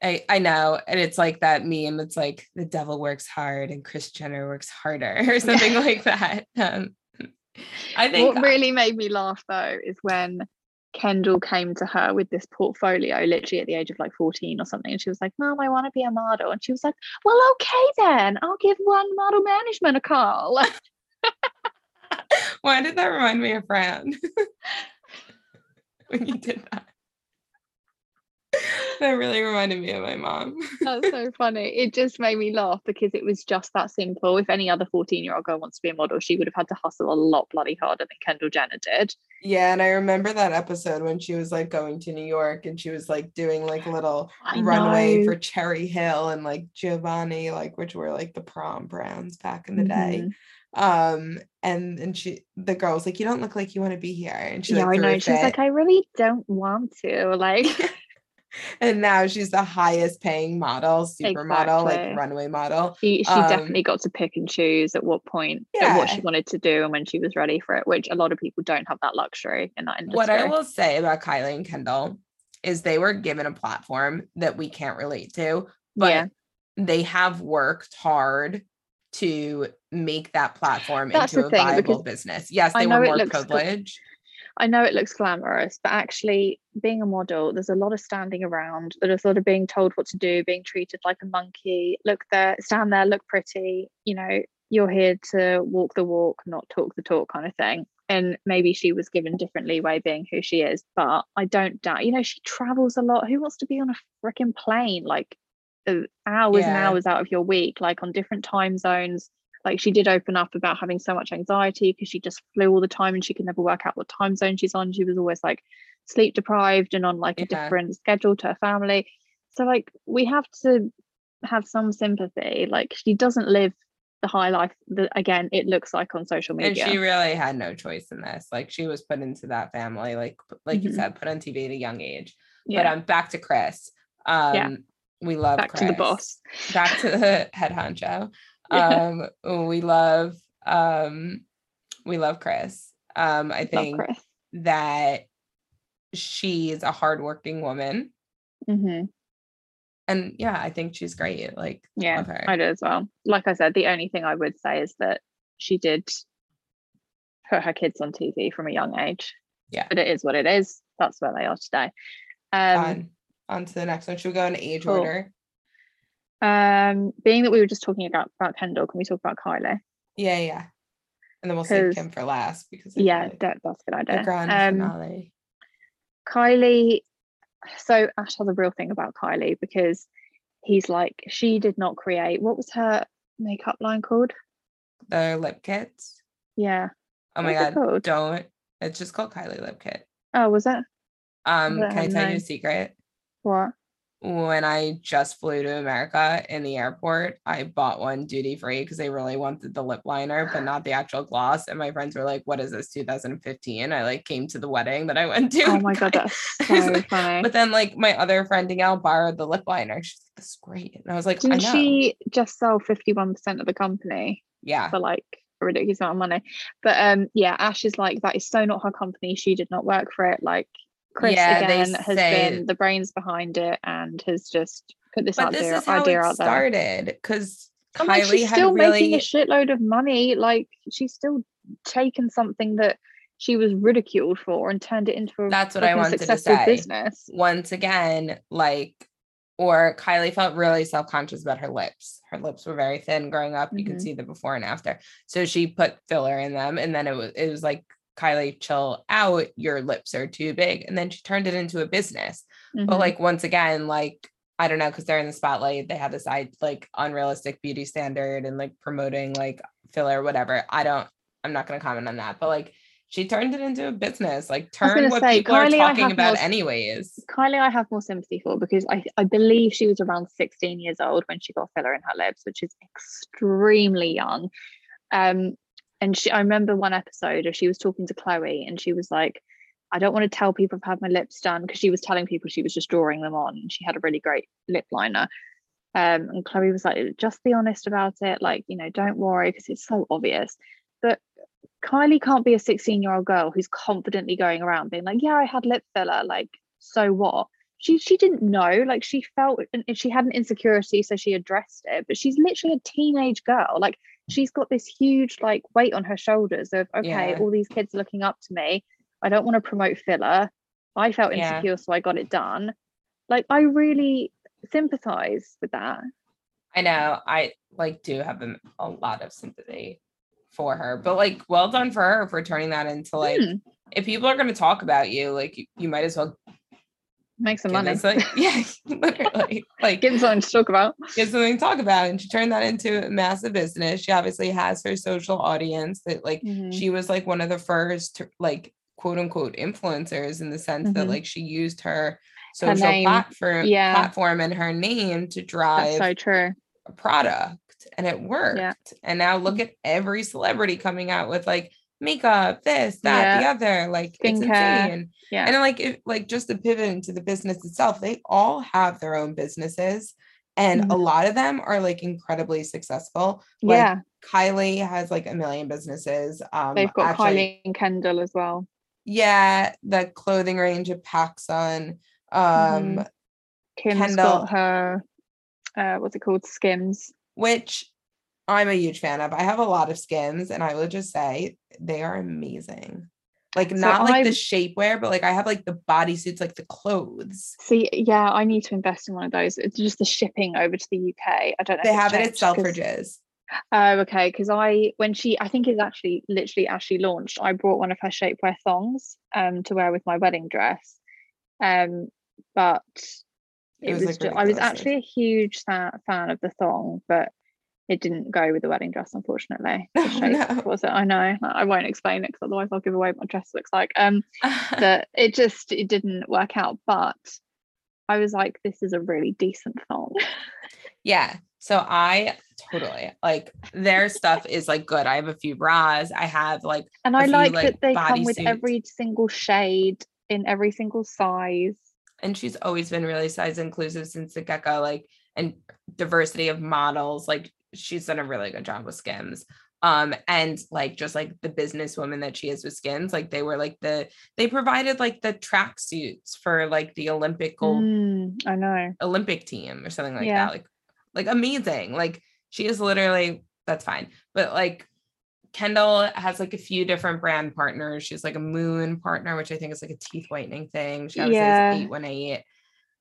[SPEAKER 1] I, I know and it's like that meme it's like the devil works hard and kris jenner works harder or something like that um i think
[SPEAKER 3] What really made me laugh though is when Kendall came to her with this portfolio, literally at the age of like 14 or something, and she was like, Mom, I want to be a model. And she was like, Well, okay then, I'll give one model management a call.
[SPEAKER 1] why did that remind me of fran when you did that that really reminded me of my mom
[SPEAKER 3] That's so funny. It just made me laugh because it was just that simple. If any other 14 year old girl wants to be a model, she would have had to hustle a lot bloody harder than Kendall Jenner did.
[SPEAKER 1] Yeah, and I remember that episode when she was like going to New York and she was like doing like little
[SPEAKER 3] I
[SPEAKER 1] runway
[SPEAKER 3] know.
[SPEAKER 1] for Sherri Hill and like Jovani, like which were like the prom brands back in the day.
[SPEAKER 3] Mhm.
[SPEAKER 1] Um, and and she the girl was like, You don't look like you want to be here. And she
[SPEAKER 3] Yeah,
[SPEAKER 1] like
[SPEAKER 3] I know. She was like, I really don't want to. Like,
[SPEAKER 1] and now she's the highest paying model, supermodel, like runway model.
[SPEAKER 3] she, she
[SPEAKER 1] Um,
[SPEAKER 3] definitely got to pick and choose at what point, at what she wanted to do and when she was ready for it, which a lot of people don't have that luxury in that industry.
[SPEAKER 1] What I will say about Kylie and Kendall is they were given a platform that we can't relate to, but
[SPEAKER 3] Yeah.
[SPEAKER 1] they have worked hard to make that platform
[SPEAKER 3] That's
[SPEAKER 1] into a
[SPEAKER 3] thing,
[SPEAKER 1] viable business. Yes, they were more privileged.
[SPEAKER 3] I know it looks glamorous, but actually, being a model, there's a lot of standing around. There's a lot of being told what to do, being treated like a monkey. Look there, stand there, look pretty. You know, you're here to walk the walk, not talk the talk, kind of thing. And maybe she was given different leeway being who she is, but I don't doubt. You know, she travels a lot. Who wants to be on a freaking plane like uh, hours and hours out of your week, like on different time zones? Like she did open up about having so much anxiety because she just flew all the time and she could never work out what time zone she's on she was always like sleep deprived and on like a different schedule to her family so like we have to have some sympathy like she doesn't live the high life that again it looks like on social media.
[SPEAKER 1] And she really had no choice in this. Like she was put into that family, like like you
[SPEAKER 3] Mhm.
[SPEAKER 1] said, put on TV at a young age. But
[SPEAKER 3] yeah
[SPEAKER 1] um back to Kris. Um
[SPEAKER 3] Yeah.
[SPEAKER 1] we love
[SPEAKER 3] back to the boss
[SPEAKER 1] back to the head honcho. Um, we love um, we love Kris. Um, I think
[SPEAKER 3] kris
[SPEAKER 1] that she's a hardworking woman,
[SPEAKER 3] hmm
[SPEAKER 1] and yeah, I think she's great. Like,
[SPEAKER 3] yeah
[SPEAKER 1] love her.
[SPEAKER 3] i do as well like i said the only thing i would say is that she did put her kids on tv from a young age
[SPEAKER 1] Yeah.
[SPEAKER 3] but it is what it is that's where they are today um
[SPEAKER 1] on on to the next one. Should we go in age
[SPEAKER 3] Cool.
[SPEAKER 1] order?
[SPEAKER 3] Um, being that we were just talking about about Kendall, can we talk about Kylie?
[SPEAKER 1] Yeah, yeah. And then we'll save Kim for last because
[SPEAKER 3] Yeah, that, that's a good
[SPEAKER 1] the
[SPEAKER 3] idea.
[SPEAKER 1] grand
[SPEAKER 3] Um,
[SPEAKER 1] finale.
[SPEAKER 3] Kylie. So Ash has a real thing about Kylie because he's like, she did not create. What was her makeup line called?
[SPEAKER 1] The lip kits.
[SPEAKER 3] Yeah.
[SPEAKER 1] Oh my
[SPEAKER 3] What's it
[SPEAKER 1] god, don't. It's just called Kylie Lip Kit.
[SPEAKER 3] Oh, was it
[SPEAKER 1] Um,
[SPEAKER 3] that
[SPEAKER 1] can I tell you a secret?
[SPEAKER 3] what?
[SPEAKER 1] When I just flew to America in the airport, I bought one duty free because they really wanted the lip liner, but not the actual gloss. And my friends were like, What is this, 2015? I like came to the wedding that I went to.
[SPEAKER 3] Oh my God, that's so funny.
[SPEAKER 1] but then, like, my other friend Danielle borrowed the lip liner. She's like, This is great. And I was like,
[SPEAKER 3] Didn't she just sell 51% of the company
[SPEAKER 1] yeah.
[SPEAKER 3] for like a ridiculous amount of money? But um, yeah, Ash is like, that is so not her company. She did not work for it. Like, Kris
[SPEAKER 1] Yeah,
[SPEAKER 3] again has been the brains behind it and has just put this
[SPEAKER 1] But this
[SPEAKER 3] idea,
[SPEAKER 1] is how
[SPEAKER 3] idea
[SPEAKER 1] it
[SPEAKER 3] out there.
[SPEAKER 1] started because
[SPEAKER 3] like, oh
[SPEAKER 1] Kylie
[SPEAKER 3] she's
[SPEAKER 1] had
[SPEAKER 3] still
[SPEAKER 1] really
[SPEAKER 3] making a shitload of money. Like she's still taken something that she was ridiculed for and turned it into a
[SPEAKER 1] That's what I wanted to
[SPEAKER 3] successful
[SPEAKER 1] say.
[SPEAKER 3] business.
[SPEAKER 1] once again, like, or Kylie felt really self conscious about her lips. Her lips were very thin growing up. You can
[SPEAKER 3] mm-hmm.
[SPEAKER 1] see the before and after. So she put filler in them, and then it was it was like Kylie, chill out. Your lips are too big, and then she turned it into a business. But
[SPEAKER 3] Mhm.
[SPEAKER 1] like once again, like I don't know, because they're in the spotlight. They have this like unrealistic beauty standard and like promoting like filler, whatever. I don't. I'm not going to comment on that. But like she turned it into a business. Like turn what
[SPEAKER 3] say,
[SPEAKER 1] people
[SPEAKER 3] Kylie,
[SPEAKER 1] are talking about
[SPEAKER 3] more-
[SPEAKER 1] anyways.
[SPEAKER 3] Kylie, I have more sympathy for because I, I believe she was around 16 years old when she got filler in her lips, which is extremely young. Um, and she, I remember one episode of she was talking to Khloe and she was like, I don't want to tell people I've had my lips done because she was telling people she was just drawing them on. And she had a really great lip liner. Um, and Khloe was like, just be honest about it. Like, you know, don't worry because it's so obvious. But Kylie can't be a 16 year old girl who's confidently going around being like, yeah, I had lip filler. Like, so what? She she didn't know. Like, she felt and she had an insecurity, so she addressed it. But she's literally a teenage girl. Like, she's got this huge like weight on her shoulders of okay,
[SPEAKER 1] Yeah.
[SPEAKER 3] all these kids are looking up to me. I don't want to promote filler. I felt
[SPEAKER 1] Yeah.
[SPEAKER 3] insecure, so I got it done. Like, I really sympathize with that.
[SPEAKER 1] I know I like do have a, a lot of sympathy for her, but like, well done for her for turning that into like,
[SPEAKER 3] Hmm,
[SPEAKER 1] if people are going to talk about you, like, you, you might as well
[SPEAKER 3] make some money.
[SPEAKER 1] like, yeah, literally, like,
[SPEAKER 3] them something to talk about.
[SPEAKER 1] get something to talk about. And she turned that into a massive business. She obviously has her social audience that, like,
[SPEAKER 3] Mhm.
[SPEAKER 1] she was like one of the first, like, quote unquote influencers in the sense that,
[SPEAKER 3] Mhm.
[SPEAKER 1] like, she used her
[SPEAKER 3] Her
[SPEAKER 1] social
[SPEAKER 3] name,
[SPEAKER 1] platform
[SPEAKER 3] yeah.
[SPEAKER 1] platform and her name to drive
[SPEAKER 3] That's so true.
[SPEAKER 1] a product and it worked. And now look
[SPEAKER 3] Mm.
[SPEAKER 1] at every celebrity coming out with like makeup, this, that, the other. Like it's
[SPEAKER 3] Skincare.
[SPEAKER 1] insane.
[SPEAKER 3] Yeah.
[SPEAKER 1] And like if like just to pivot into the business itself, they all have their own businesses. And a lot of them are like incredibly successful. Like
[SPEAKER 3] Mm-hmm. yeah.
[SPEAKER 1] Kylie has like a million businesses. Um
[SPEAKER 3] They've got
[SPEAKER 1] actually-
[SPEAKER 3] Kylie and Kendall as well.
[SPEAKER 1] Yeah, the clothing range of PacSun. Um,
[SPEAKER 3] Mhm. Kim's
[SPEAKER 1] Kendall.
[SPEAKER 3] got her uh what's it called? Skims.
[SPEAKER 1] which I'm a huge fan of. I have a lot of Skims, and I will just say they are amazing. Like
[SPEAKER 3] So
[SPEAKER 1] not like the
[SPEAKER 3] I've-
[SPEAKER 1] shapewear, but like I have like the bodysuits, like the clothes.
[SPEAKER 3] See, yeah, I need to invest in one of those. It's just the shipping over to the UK. I don't know.
[SPEAKER 1] They have it at Selfridges.
[SPEAKER 3] Oh, okay. Because I, when she, I think it's actually literally as she launched, I brought one of her shapewear thongs um to wear with my wedding dress. Um, but
[SPEAKER 1] It
[SPEAKER 3] it,
[SPEAKER 1] was,
[SPEAKER 3] was,
[SPEAKER 1] like,
[SPEAKER 3] ju- I was actually a huge fa- fan of the thong, but it didn't go with the wedding dress, unfortunately. The
[SPEAKER 1] Oh, no.
[SPEAKER 3] was it? I know. I won't explain it because otherwise I'll give away what my dress looks like. Um, that it just it didn't work out. But I was like, this is a really decent thong.
[SPEAKER 1] yeah. So I totally like their stuff is like good. I have a few bras. I have like
[SPEAKER 3] And I
[SPEAKER 1] few,
[SPEAKER 3] like,
[SPEAKER 1] like,
[SPEAKER 3] that they come with every single shade in every single size.
[SPEAKER 1] and she's always been really size inclusive since the get-go like and diversity of models like she's done a really good job with skims um and like just like the businesswoman that she is with skims like they were like the they provided like the track suits for like the olympic gold
[SPEAKER 3] Mm, I know.
[SPEAKER 1] olympic team or something like
[SPEAKER 3] Yeah.
[SPEAKER 1] that like like amazing like she is literally that's fine but like kendall has like a few different brand partners she's like a moon partner which i think is like a teeth whitening thing she obviously
[SPEAKER 3] Yeah.
[SPEAKER 1] has 818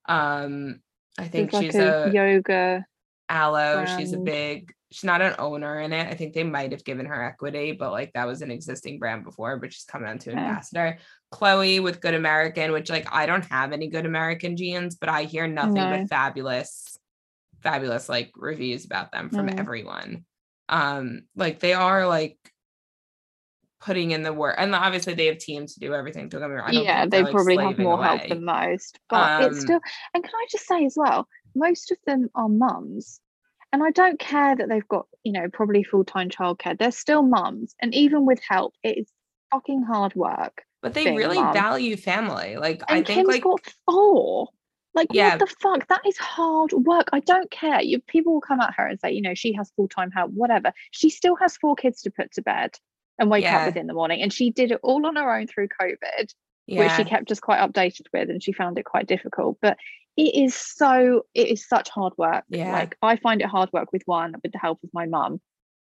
[SPEAKER 1] um i think
[SPEAKER 3] There's like
[SPEAKER 1] she's
[SPEAKER 3] a,
[SPEAKER 1] a,
[SPEAKER 3] yoga.
[SPEAKER 1] Aloe she's a big she's not an owner in it i think they might have given her equity but like that was an existing brand before but she's coming on to
[SPEAKER 3] Okay.
[SPEAKER 1] ambassador khloe with good american which like i don't have any good american jeans but i hear nothing
[SPEAKER 3] No.
[SPEAKER 1] but fabulous fabulous like reviews about them from
[SPEAKER 3] Mm.
[SPEAKER 1] everyone um like they are like putting in the work. And obviously they have teams to do everything. Me wrong.
[SPEAKER 3] Yeah, they
[SPEAKER 1] like,
[SPEAKER 3] probably have more help than most, but it's
[SPEAKER 1] Um,
[SPEAKER 3] still. And can I just say as well, most of them are mums, and I don't care that they've got you know probably full time childcare. They're still mums, and even with help, it is fucking hard work.
[SPEAKER 1] But they really
[SPEAKER 3] mum.
[SPEAKER 1] value family. Like
[SPEAKER 3] And
[SPEAKER 1] I think
[SPEAKER 3] Kim's
[SPEAKER 1] like
[SPEAKER 3] got four. Like
[SPEAKER 1] Yeah.
[SPEAKER 3] what the fuck? That is hard work. I don't care. You people will come at her and say, you know, she has full time help, whatever. She still has four kids to put to bed and wake
[SPEAKER 1] Yeah.
[SPEAKER 3] up with in the morning, and she did it all on her own through COVID which she kept us quite updated with and she found it quite difficult but it is so it is such hard work
[SPEAKER 1] Yeah.
[SPEAKER 3] like i find it hard work with one with the help of my mum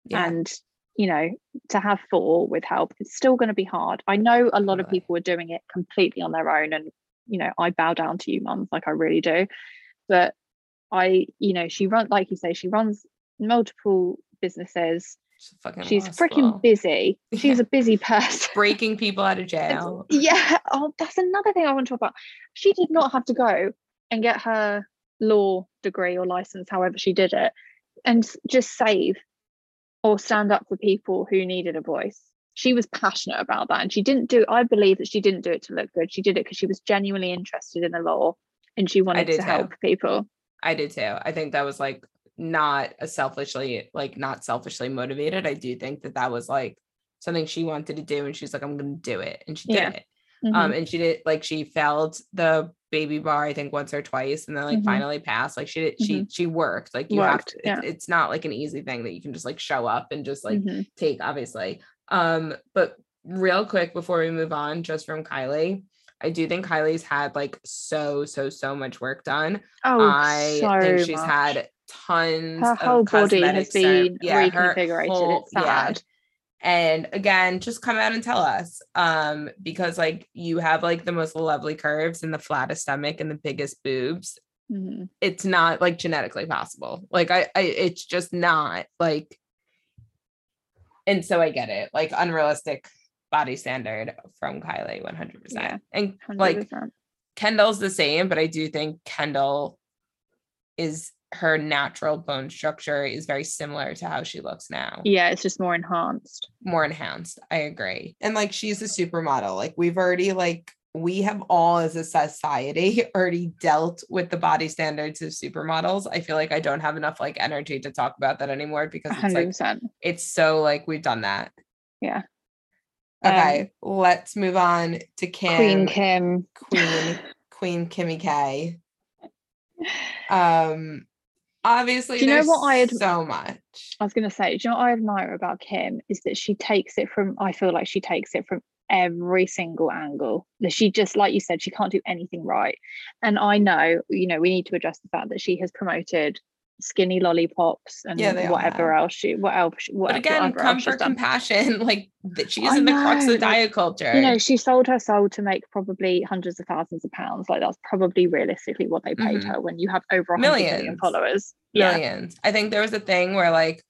[SPEAKER 1] yeah.
[SPEAKER 3] and you know to have four with help it's still going to be hard i know a lot of people are doing it completely on their own and you know i bow down to you mums like i really do but i you know she runs like you say she runs multiple businesses
[SPEAKER 1] She's,
[SPEAKER 3] she's freaking busy she's
[SPEAKER 1] Yeah.
[SPEAKER 3] a busy person
[SPEAKER 1] breaking people out of jail.
[SPEAKER 3] Yeah. Oh, that's another thing I want to talk about. She did not have to go and get her law degree or license, however she did it, and just save or stand up for people who needed a voice. She was passionate about that. And she didn't do, I believe that she didn't do it to look good. She did it because she was genuinely interested in the law and she wanted to
[SPEAKER 1] too.
[SPEAKER 3] help people.
[SPEAKER 1] I did too. I think that was like not a selfishly like not selfishly motivated. I do think that that was like something she wanted to do, and she's like, I'm going to do it, and she did
[SPEAKER 3] Yeah.
[SPEAKER 1] it.
[SPEAKER 3] Mhm.
[SPEAKER 1] Um, and she did like she failed the baby bar, I think once or twice, and then like
[SPEAKER 3] Mhm.
[SPEAKER 1] finally passed. Like she did, she she worked. Like you
[SPEAKER 3] Worked,
[SPEAKER 1] have to.
[SPEAKER 3] yeah.
[SPEAKER 1] It's, it's not like an easy thing that you can just like show up and just like
[SPEAKER 3] Mhm.
[SPEAKER 1] take, obviously. Um, but real quick before we move on, just from Kylie. I do think Kylie's had like so so so much work done.
[SPEAKER 3] Oh,
[SPEAKER 1] I
[SPEAKER 3] so
[SPEAKER 1] think she's
[SPEAKER 3] much.
[SPEAKER 1] had tons
[SPEAKER 3] her
[SPEAKER 1] of
[SPEAKER 3] whole body has been
[SPEAKER 1] yeah, her
[SPEAKER 3] reconfigurated.
[SPEAKER 1] whole-
[SPEAKER 3] it's
[SPEAKER 1] yeah.
[SPEAKER 3] sad.
[SPEAKER 1] And again, just come out and tell us. Um, because like you have like the most lovely curves and the flattest stomach and the biggest boobs.
[SPEAKER 3] Mhm.
[SPEAKER 1] It's not like genetically possible. Like I, I it's just not like and so I get it. Like unrealistic body standard from Kylie 100%.
[SPEAKER 3] Yeah,
[SPEAKER 1] and like
[SPEAKER 3] 100%.
[SPEAKER 1] Kendall's the same, but I do think Kendall is her natural bone structure is very similar to how she looks now.
[SPEAKER 3] yeah, it's just more enhanced.
[SPEAKER 1] More enhanced. I agree. And like she's a supermodel. Like we've already like we have all as a society already dealt with the body standards of supermodels. I feel like I don't have enough like energy to talk about that anymore because it's
[SPEAKER 3] hundred
[SPEAKER 1] like it's so like we've done that.
[SPEAKER 3] Yeah.
[SPEAKER 1] Okay, let's move on to Kim.
[SPEAKER 3] Queen Kim.
[SPEAKER 1] Queen Queen Kimmy K. Um obviously
[SPEAKER 3] Do you know what I ad-
[SPEAKER 1] so much.
[SPEAKER 3] I was gonna say, do you know what I admire about Kim is that she takes it from I feel like she takes it from every single angle. That She just like you said, she can't do anything right. And I know, you know, we need to address the fact that she has promoted skinny lollipops and
[SPEAKER 1] Yeah,
[SPEAKER 3] whatever
[SPEAKER 1] have.
[SPEAKER 3] else she what else what
[SPEAKER 1] But again,
[SPEAKER 3] whatever else
[SPEAKER 1] come
[SPEAKER 3] she's
[SPEAKER 1] for
[SPEAKER 3] done.
[SPEAKER 1] compassion. Like that she is
[SPEAKER 3] I
[SPEAKER 1] in the crux of
[SPEAKER 3] like,
[SPEAKER 1] diet culture.
[SPEAKER 3] you know she sold her soul to make probably hundreds of thousands of pounds like that's probably realistically what they paid
[SPEAKER 1] Mhm.
[SPEAKER 3] her when you have over a million followers yeah
[SPEAKER 1] millions. I think there was a thing where like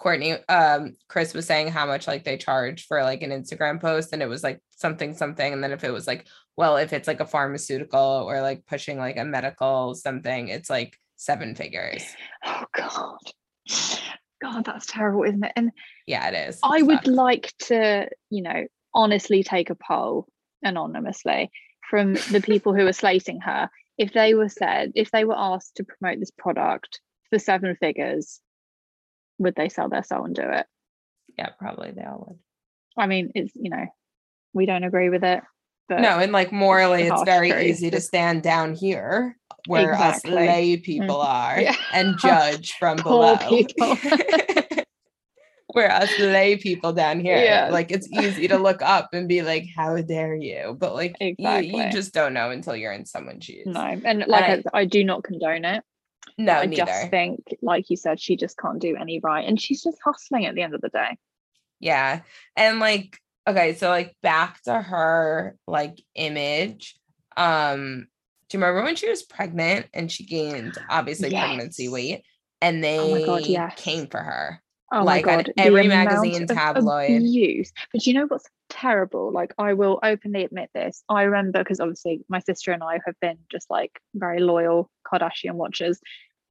[SPEAKER 1] Kourtney, um, Kris was saying how much like they charge for like an Instagram post, and it was like something, something. And then if it was like, well, if it's like a pharmaceutical or like pushing like a medical something, it's like seven figures.
[SPEAKER 3] oh god god that's terrible isn't it and
[SPEAKER 1] Yeah, it is.
[SPEAKER 3] i
[SPEAKER 1] It's
[SPEAKER 3] would like to you know honestly take a poll anonymously from the people who are slating her if they were said if they were asked to promote this product for seven figures would they sell their soul and do it
[SPEAKER 1] yeah, probably they all would.
[SPEAKER 3] i mean it's you know we don't agree with it but
[SPEAKER 1] no, and like morally, it's very
[SPEAKER 3] truth.
[SPEAKER 1] easy to stand down here where
[SPEAKER 3] Exactly.
[SPEAKER 1] us lay people are
[SPEAKER 3] Yeah.
[SPEAKER 1] and judge from below. where us lay people down here,
[SPEAKER 3] Yeah.
[SPEAKER 1] like it's easy to look up and be like, "How dare you?" But like, you, you just don't know until you're in someone's shoes.
[SPEAKER 3] no and like
[SPEAKER 1] I-
[SPEAKER 3] I, I do not condone it
[SPEAKER 1] no,
[SPEAKER 3] I
[SPEAKER 1] neither.
[SPEAKER 3] just think like you said she just can't do any right and she's just hustling at the end of the day
[SPEAKER 1] Yeah. And like, okay, so like back to her like image. Um, do you remember when she was pregnant and she gained obviously pregnancy weight and oh they
[SPEAKER 3] Oh God, yes.
[SPEAKER 1] came for her?
[SPEAKER 3] Oh
[SPEAKER 1] Like, on
[SPEAKER 3] my god, the
[SPEAKER 1] every
[SPEAKER 3] amount
[SPEAKER 1] magazine tabloid.
[SPEAKER 3] abuse. But you know what's terrible? Like I will openly admit this. I remember because obviously my sister and I have been just like very loyal Kardashian watchers.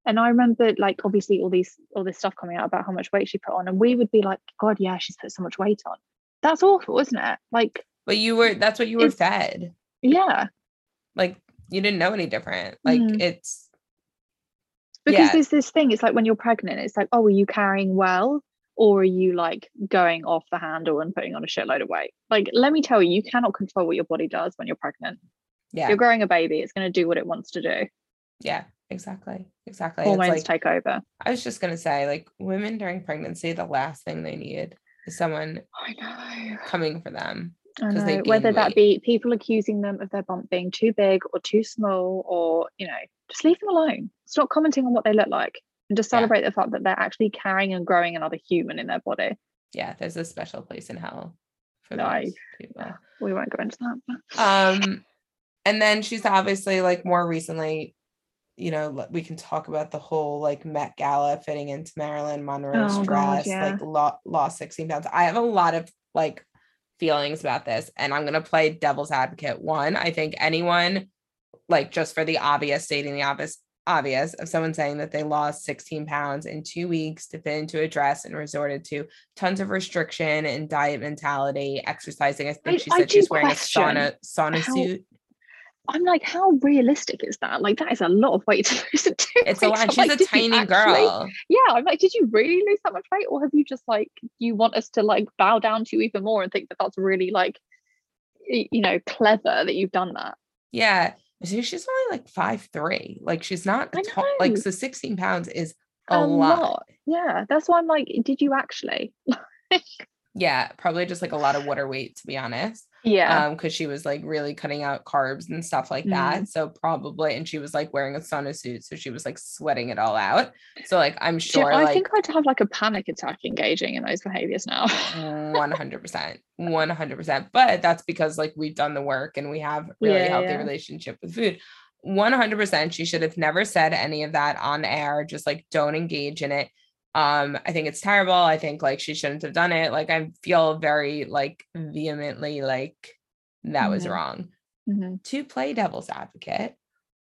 [SPEAKER 3] And I remember like obviously all these all this stuff coming out about how much weight she put on, and we would be like, God, yeah, she's put so much weight on. That's awful, isn't it? Like,
[SPEAKER 1] but you were that's what you were fed.
[SPEAKER 3] yeah,
[SPEAKER 1] Like you didn't know any different. Like
[SPEAKER 3] Mhm.
[SPEAKER 1] it's
[SPEAKER 3] because
[SPEAKER 1] Yeah.
[SPEAKER 3] there's this thing. It's like when you're pregnant, it's like, oh, are you carrying well? Or are you like going off the handle and putting on a shitload of weight? Like, let me tell you, you cannot control what your body does when you're pregnant.
[SPEAKER 1] yeah,
[SPEAKER 3] You're growing a baby, it's going to do what it wants to do.
[SPEAKER 1] yeah, exactly. Exactly.
[SPEAKER 3] Hormones
[SPEAKER 1] like
[SPEAKER 3] take over.
[SPEAKER 1] I was just gonna say, like women during pregnancy, the last thing they need is someone
[SPEAKER 3] I know.
[SPEAKER 1] coming for them.
[SPEAKER 3] I
[SPEAKER 1] 'cause they
[SPEAKER 3] know. Whether that
[SPEAKER 1] weight.
[SPEAKER 3] be people accusing them of their bump being too big or too small, or you know, just leave them alone. Stop commenting on what they look like, and just
[SPEAKER 1] Yeah.
[SPEAKER 3] celebrate the fact that they're actually carrying and growing another human in their body.
[SPEAKER 1] Yeah, there's a special place in hell for
[SPEAKER 3] No.
[SPEAKER 1] those people.
[SPEAKER 3] We won't go into that.
[SPEAKER 1] um and then she's obviously like more recently you know we can talk about the whole like met gala fitting into marilyn monroe's
[SPEAKER 3] Oh, God,
[SPEAKER 1] dress
[SPEAKER 3] yeah.
[SPEAKER 1] like lo- lost 16 pounds i have a lot of like feelings about this and i'm going to play devil's advocate. One i think anyone like just for the obvious stating the obvious obvious of someone saying that they lost 16 pounds in two weeks to fit into a dress and resorted to tons of restriction and diet mentality exercising. I think
[SPEAKER 3] I-
[SPEAKER 1] she said
[SPEAKER 3] do
[SPEAKER 1] she's wearing a sauna sauna
[SPEAKER 3] how
[SPEAKER 1] suit
[SPEAKER 3] I'm like, how realistic is that? Like, that is a lot of weight to lose. in two
[SPEAKER 1] It's a
[SPEAKER 3] weeks.
[SPEAKER 1] lot.
[SPEAKER 3] I'm
[SPEAKER 1] She's
[SPEAKER 3] like,
[SPEAKER 1] a tiny
[SPEAKER 3] actually-
[SPEAKER 1] girl.
[SPEAKER 3] Yeah, I'm like, did you really lose that much weight, or have you just like you want us to like bow down to you even more and think that that's really like, you know, clever that you've done that?
[SPEAKER 1] Yeah. So she's only like five three. Like she's not a tall, like so 16 pounds is a, lot.
[SPEAKER 3] Yeah, that's why I'm like, did you actually?
[SPEAKER 1] Yeah, probably just like a lot of water weight to be honest.
[SPEAKER 3] Yeah.
[SPEAKER 1] Um, because she was like really cutting out carbs and stuff like
[SPEAKER 3] Mm.
[SPEAKER 1] that. So probably, and she was like wearing a sauna suit, so she was like sweating it all out. So like I'm sure
[SPEAKER 3] I
[SPEAKER 1] like
[SPEAKER 3] think I'd have like a panic attack engaging in those behaviors now.
[SPEAKER 1] 100% 100% but that's because like we've done the work and we have really
[SPEAKER 3] Yeah,
[SPEAKER 1] healthy
[SPEAKER 3] yeah.
[SPEAKER 1] relationship with food 100% she should have never said any of that on air just like don't engage in it um i think it's terrible i think like she shouldn't have done it like i feel very like vehemently like that was
[SPEAKER 3] Mhm.
[SPEAKER 1] wrong
[SPEAKER 3] Mhm.
[SPEAKER 1] to play devil's advocate,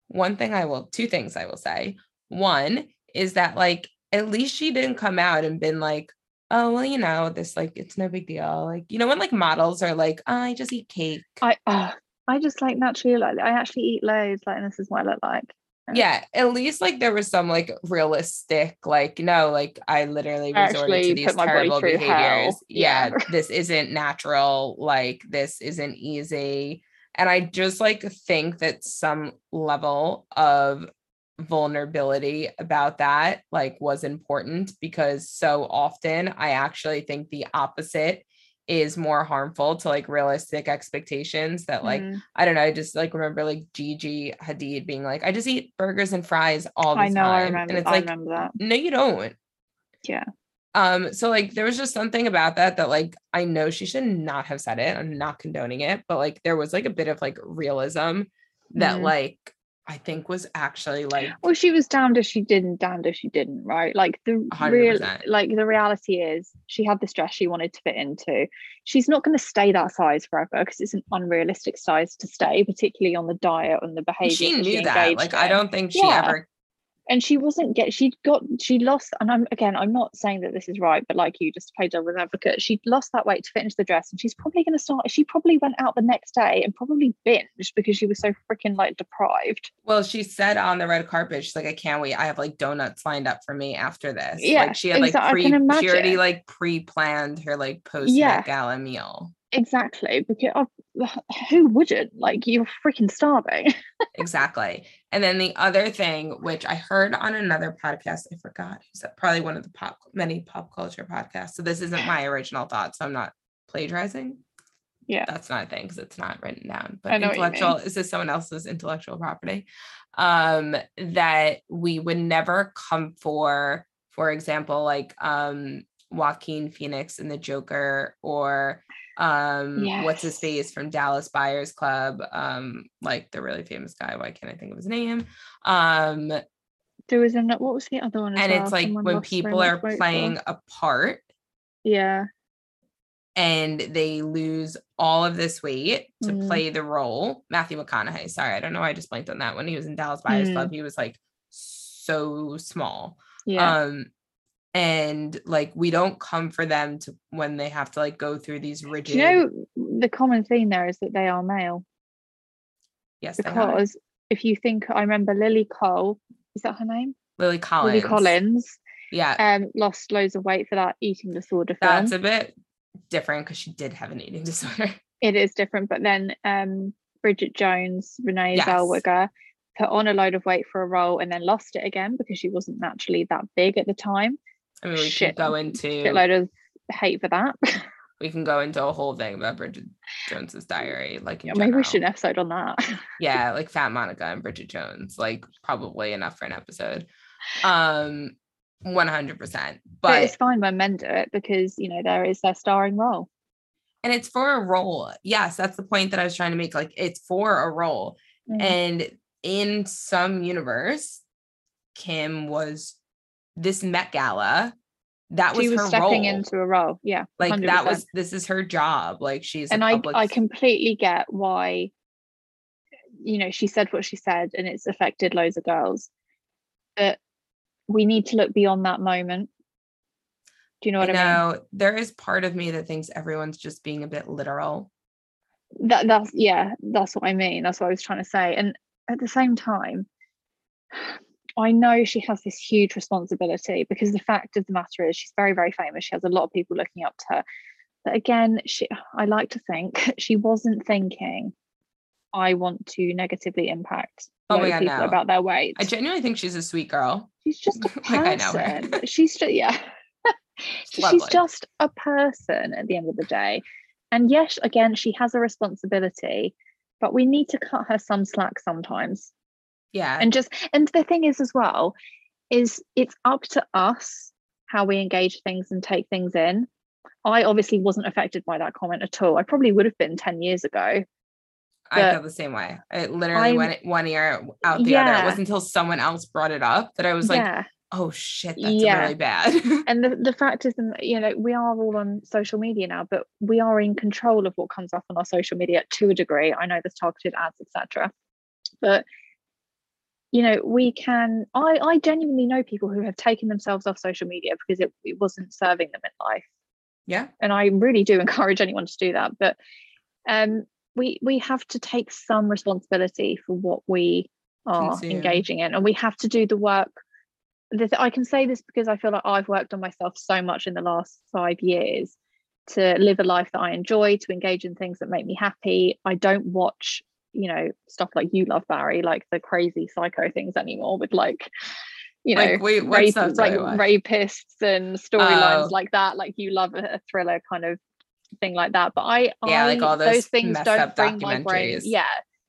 [SPEAKER 1] one thing I will, two things I will say. One is that, like, at least she didn't come out and been like, oh, well, you know, this, like, it's no big deal. Like, you know, when like models are like, oh, I just eat cake.
[SPEAKER 3] I oh, I just like naturally like I actually eat loads, like and this is what I look like.
[SPEAKER 1] Yeah, at least like there was some like realistic, like, no, like, I literally resorted to these terrible behaviors. Yeah,
[SPEAKER 3] Yeah.
[SPEAKER 1] this isn't natural. Like, this isn't easy. And I just like think that some level of vulnerability about that like was important because so often I actually think the opposite is more harmful to like realistic expectations that like
[SPEAKER 3] Mm.
[SPEAKER 1] I don't know I just like remember like Gigi Hadid being like I just eat burgers and fries all the
[SPEAKER 3] I know,
[SPEAKER 1] time
[SPEAKER 3] I remember.
[SPEAKER 1] and it's
[SPEAKER 3] I
[SPEAKER 1] like
[SPEAKER 3] remember that.
[SPEAKER 1] no you don't
[SPEAKER 3] Yeah.
[SPEAKER 1] um so like there was just something about that that like I know she should not have said it I'm not condoning it but like there was like a bit of like realism that
[SPEAKER 3] Mhm.
[SPEAKER 1] like I think was actually like
[SPEAKER 3] Well, she was damned if she didn't, damned if she didn't, right? Like the
[SPEAKER 1] hundred
[SPEAKER 3] real, like the reality is, she had this dress she wanted to fit into. She's not going to stay that size forever because it's an unrealistic size to stay, particularly on the diet and the behavior.
[SPEAKER 1] she knew that like I don't think she
[SPEAKER 3] Yeah.
[SPEAKER 1] ever
[SPEAKER 3] and she wasn't get she got she lost and i'm again i'm not saying that this is right but like you just played play devil's advocate she lost that weight to fit into the dress and she's probably going to start she probably went out the next day and probably binged because she was so freaking like deprived.
[SPEAKER 1] Well she said on the red carpet she's like I can't wait. I have like donuts lined up for me after this.
[SPEAKER 3] Yeah,
[SPEAKER 1] like she had like
[SPEAKER 3] exa- I
[SPEAKER 1] pre she already like pre-planned her like post
[SPEAKER 3] Yeah.
[SPEAKER 1] Gala meal
[SPEAKER 3] exactly because of, who wouldn't? Like you're freaking starving.
[SPEAKER 1] Exactly. And then the other thing which I heard on another podcast I forgot that probably one of the pop many pop culture podcasts so this isn't my original thought so I'm not plagiarizing.
[SPEAKER 3] Yeah.
[SPEAKER 1] that's not a thing because it's not written down but
[SPEAKER 3] know what you
[SPEAKER 1] intellectual is this someone else's intellectual property um that we would never come for for example like um Joaquin Phoenix and the Joker or um what's his face from Dallas Buyers Club um like the really famous guy why can't I think of his name um
[SPEAKER 3] there was an what was the other one
[SPEAKER 1] and
[SPEAKER 3] well?
[SPEAKER 1] it's like
[SPEAKER 3] Someone
[SPEAKER 1] when people are
[SPEAKER 3] for.
[SPEAKER 1] playing a part
[SPEAKER 3] yeah
[SPEAKER 1] and they lose all of this weight to
[SPEAKER 3] Mm.
[SPEAKER 1] play the role. Matthew McConaughey. Sorry, I don't know. why I just blanked on that. When he was in Dallas Buyers
[SPEAKER 3] Mm.
[SPEAKER 1] Club, he was like so small.
[SPEAKER 3] yeah
[SPEAKER 1] Um, and like we don't come for them to when they have to like go through these rigid
[SPEAKER 3] Do you know the common theme there is that they are male
[SPEAKER 1] yes
[SPEAKER 3] because if you think I remember Lily Cole, is that her name?
[SPEAKER 1] lily collins
[SPEAKER 3] Lily Collins
[SPEAKER 1] yeah
[SPEAKER 3] um lost loads of weight for that eating disorder film.
[SPEAKER 1] that's a bit different because she did have an eating disorder
[SPEAKER 3] it is different, but then um Bridget Jones, Renee
[SPEAKER 1] Yes.
[SPEAKER 3] Zellweger put on a load of weight for a role and then lost it again because she wasn't naturally that big at the time.
[SPEAKER 1] I mean we
[SPEAKER 3] Shit.
[SPEAKER 1] can go into
[SPEAKER 3] Shitload of hate for that.
[SPEAKER 1] we can go into a whole thing about bridget jones's diary like
[SPEAKER 3] Yeah, Maybe we should an episode on that.
[SPEAKER 1] yeah like fat monica and bridget jones like probably enough for an episode um 100%
[SPEAKER 3] but,
[SPEAKER 1] but
[SPEAKER 3] it's fine when men do it because you know there is their starring role.
[SPEAKER 1] and it's for a role yes that's the point that i was trying to make like it's for a role
[SPEAKER 3] Mhm.
[SPEAKER 1] and in some universe kim was this met gala that was,
[SPEAKER 3] she was
[SPEAKER 1] her
[SPEAKER 3] stepping
[SPEAKER 1] role
[SPEAKER 3] into a role. Yeah,
[SPEAKER 1] like that
[SPEAKER 3] 100%.
[SPEAKER 1] was this is her job like she's
[SPEAKER 3] and I
[SPEAKER 1] public
[SPEAKER 3] I completely get why you know she said what she said and it's affected loads of girls. But we need to look beyond that moment. Do you know
[SPEAKER 1] I
[SPEAKER 3] what I, mean?
[SPEAKER 1] know there is part of me that thinks everyone's just being a bit literal
[SPEAKER 3] That that's yeah, that's what I mean. That's what I was trying to say. And at the same time, I know she has this huge responsibility because the fact of the matter is she's very, very famous. She has a lot of people looking up to her. But again, she I like to think she wasn't thinking, I want to negatively impact
[SPEAKER 1] Oh God,
[SPEAKER 3] people
[SPEAKER 1] no.
[SPEAKER 3] about their weight.
[SPEAKER 1] i genuinely think she's a sweet girl
[SPEAKER 3] she's just a
[SPEAKER 1] Like, I know
[SPEAKER 3] person. she's just yeah. she's just a person at the end of the day. And yes, again, she has a responsibility, but we need to cut her some slack sometimes.
[SPEAKER 1] Yeah
[SPEAKER 3] And just and the thing is as well, is it's up to us how we engage things and take things in. I obviously wasn't affected by that comment at all. I probably would have been 10 years ago.
[SPEAKER 1] I feel the same way. It literally
[SPEAKER 3] I'm-
[SPEAKER 1] went one ear out the other. It wasn't until someone else brought it up that I was like,
[SPEAKER 3] yeah.
[SPEAKER 1] oh shit, that's
[SPEAKER 3] Yeah.
[SPEAKER 1] really bad.
[SPEAKER 3] and the, the fact is and you know we are all on social media now but we are in control of what comes up on our social media to a degree i know there's targeted ads etc but you know we can i i genuinely know people who have taken themselves off social media because it, it wasn't serving them in life.
[SPEAKER 1] Yeah.
[SPEAKER 3] and i really do encourage anyone to do that. But um we we have to take some responsibility for what we are
[SPEAKER 1] Consume.
[SPEAKER 3] engaging in. And we have to do the work. I can say this because i feel like i've worked on myself so much in the last five years to live a life that i enjoy to engage in things that make me happy. I don't watch you know stuff like you love barry like the crazy psycho things anymore with like you know
[SPEAKER 1] Like, wait,
[SPEAKER 3] rape, like rapists and storylines
[SPEAKER 1] Oh.
[SPEAKER 3] like that like you love a, thriller kind of thing like that. But i
[SPEAKER 1] Yeah,
[SPEAKER 3] I,
[SPEAKER 1] like all those
[SPEAKER 3] things
[SPEAKER 1] messed
[SPEAKER 3] don't bring my brain yeah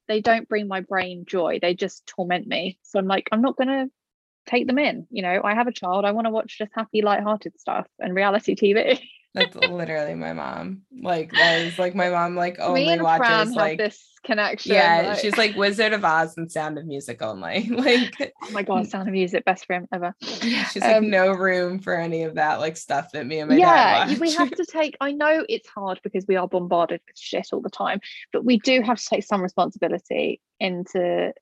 [SPEAKER 3] they don't bring my brain joy they just torment me. So i'm like i'm not gonna take them in you know i have a child i want to watch just happy light-hearted stuff and reality tv
[SPEAKER 1] That's literally my mom. Like that is like my mom like only
[SPEAKER 3] Fran
[SPEAKER 1] watches
[SPEAKER 3] have
[SPEAKER 1] like
[SPEAKER 3] this connection
[SPEAKER 1] yeah,
[SPEAKER 3] like-
[SPEAKER 1] she's like Wizard of Oz and Sound of Music only. Like
[SPEAKER 3] oh my god sound of music best friend ever
[SPEAKER 1] yeah, she's like
[SPEAKER 3] Um,
[SPEAKER 1] no room for any of that like stuff that me and my
[SPEAKER 3] yeah
[SPEAKER 1] dad watch.
[SPEAKER 3] we have to take i know it's hard because we are bombarded with shit all the time but we do have to take some responsibility into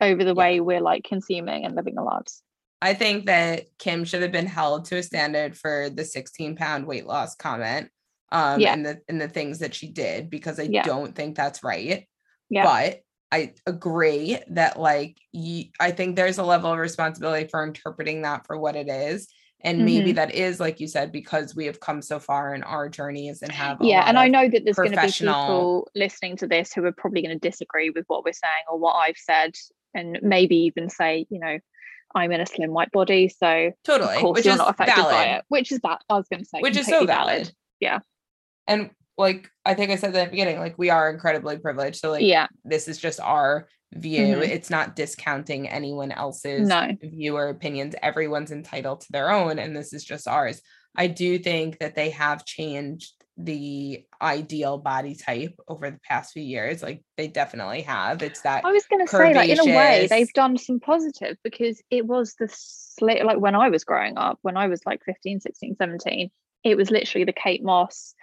[SPEAKER 3] over the
[SPEAKER 1] Yeah.
[SPEAKER 3] way we're like consuming and living our lives
[SPEAKER 1] I think that Kim should have been held to a standard for the 16 pound weight loss comment. Um
[SPEAKER 3] Yeah.
[SPEAKER 1] and the and the things that she did because I
[SPEAKER 3] Yeah.
[SPEAKER 1] don't think that's right.
[SPEAKER 3] Yeah.
[SPEAKER 1] But I agree that like you, I think there's a level of responsibility for interpreting that for what it is. And
[SPEAKER 3] Mm-hmm.
[SPEAKER 1] maybe that is, like you said, because we have come so far in our journeys and have
[SPEAKER 3] yeah and i know that there's going to be people listening to this who are probably going to disagree with what we're saying or what i've said and maybe even say you know i'm in a slim white body so
[SPEAKER 1] totally,
[SPEAKER 3] of course
[SPEAKER 1] which
[SPEAKER 3] you're
[SPEAKER 1] is
[SPEAKER 3] not affected
[SPEAKER 1] valid.
[SPEAKER 3] by it which is that i was going to say
[SPEAKER 1] which is so
[SPEAKER 3] completely
[SPEAKER 1] valid.
[SPEAKER 3] Yeah.
[SPEAKER 1] And like I think I said at the beginning, like we are incredibly privileged. So like
[SPEAKER 3] yeah
[SPEAKER 1] this is just our view.
[SPEAKER 3] Mhm.
[SPEAKER 1] It's not discounting anyone else's
[SPEAKER 3] no
[SPEAKER 1] view or opinions. Everyone's entitled to their own, and this is just ours. I do think that they have changed the ideal body type over the past few years. Like they definitely have. It's that
[SPEAKER 3] I was going to say, like, in a way, they've done some positive because it was the slit, like when I was growing up, when I was like 15, 16, 17, it was literally the Kate Moss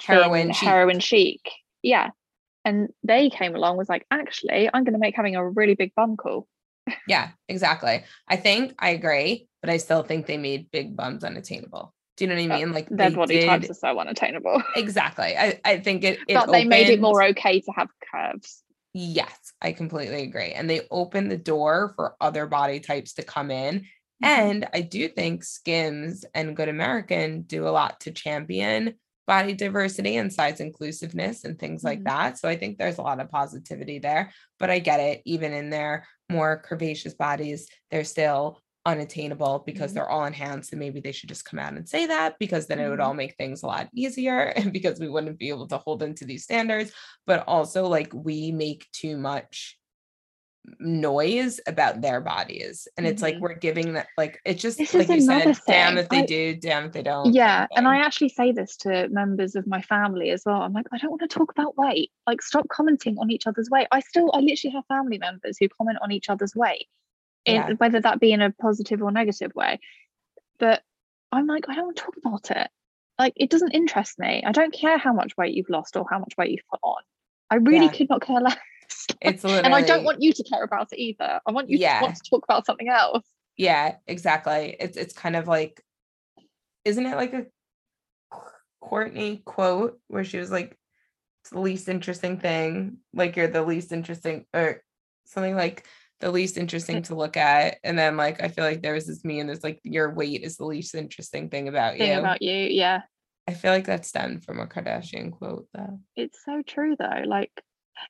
[SPEAKER 1] Heroin chic.
[SPEAKER 3] heroin chic. Yeah. And they came along, was like, actually, I'm going to make having a really big bum cool.
[SPEAKER 1] Yeah, exactly. I think I agree. but I still think they made big bums unattainable. Do you know what I mean? Like they
[SPEAKER 3] body
[SPEAKER 1] did
[SPEAKER 3] types are so unattainable.
[SPEAKER 1] exactly. I, I think it, it
[SPEAKER 3] but they made it more okay to have curves.
[SPEAKER 1] Yes, I completely agree. And they opened the door for other body types to come in.
[SPEAKER 3] Mhm.
[SPEAKER 1] And I do think Skims and Good American do a lot to champion body diversity and size inclusiveness and things like
[SPEAKER 3] Mhm.
[SPEAKER 1] that. So I think there's a lot of positivity there. But I get it, even in their more curvaceous bodies, they're still unattainable because
[SPEAKER 3] Mhm.
[SPEAKER 1] they're all enhanced. And maybe they should just come out and say that because then it would
[SPEAKER 3] Mhm.
[SPEAKER 1] all make things a lot easier and because we wouldn't be able to hold into these standards. But also, like, we make too much noise about their bodies and it's like
[SPEAKER 3] Mhm.
[SPEAKER 1] we're giving that like it's just
[SPEAKER 3] This
[SPEAKER 1] like you said
[SPEAKER 3] another
[SPEAKER 1] damn if they
[SPEAKER 3] I-
[SPEAKER 1] do damn if they don't
[SPEAKER 3] Yeah, and I actually say this to members of my family as well. I'm like, I don't want to talk about weight. Like, stop commenting on each other's weight. I still, I literally have family members who comment on each other's weight, in
[SPEAKER 1] Yeah.
[SPEAKER 3] whether that be in a positive or negative way. But I'm like, I don't want to talk about it. Like, it doesn't interest me. I don't care how much weight you've lost or how much weight you've put on. I really
[SPEAKER 1] Yeah.
[SPEAKER 3] could not care less.
[SPEAKER 1] it's literally
[SPEAKER 3] and I don't want you to care about it either. I want you
[SPEAKER 1] Yeah.
[SPEAKER 3] to want to talk about something else.
[SPEAKER 1] yeah exactly it's it's kind of like isn't it like a kourtney quote where she was like it's the least interesting thing like you're the least interesting or something like the least interesting to look at and then like i feel like there was this me and there's like your weight is the least interesting thing about
[SPEAKER 3] Thing
[SPEAKER 1] you.
[SPEAKER 3] about you, yeah.
[SPEAKER 1] i feel like that's done from a kardashian quote though.
[SPEAKER 3] It's so true though like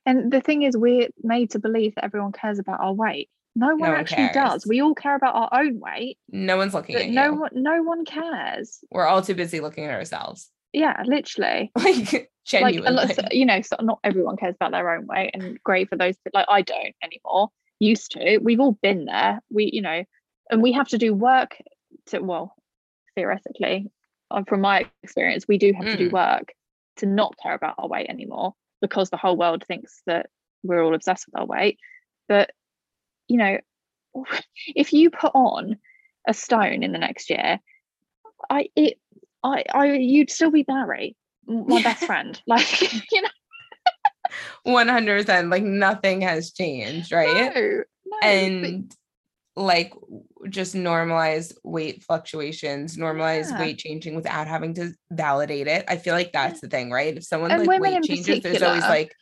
[SPEAKER 3] and the thing is we're made to believe that everyone cares about our weight. No one
[SPEAKER 1] one
[SPEAKER 3] actually
[SPEAKER 1] cares.
[SPEAKER 3] does. We all care about our own weight
[SPEAKER 1] no one's looking at
[SPEAKER 3] no
[SPEAKER 1] you.
[SPEAKER 3] one no one cares.
[SPEAKER 1] We're all too busy looking at ourselves.
[SPEAKER 3] Yeah literally.
[SPEAKER 1] Like
[SPEAKER 3] like
[SPEAKER 1] genuinely.
[SPEAKER 3] so- you know so not everyone cares about their own weight and great for those that like i don't anymore used to we've all been there. We you know and we have to do work to well theoretically uh, from my experience we do have to do
[SPEAKER 1] Mm.
[SPEAKER 3] work to not care about our weight anymore because the whole world thinks that we're all obsessed with our weight. But you know if you put on a stone in the next year i it i i you'd still be barry my best friend. Like you know
[SPEAKER 1] 100% like nothing has changed right?
[SPEAKER 3] no, no, but-
[SPEAKER 1] and like just normalize weight fluctuations normalize
[SPEAKER 3] Yeah.
[SPEAKER 1] weight changing without having to validate it. I feel like that's the thing right? If someone
[SPEAKER 3] And
[SPEAKER 1] like weight changes there's always like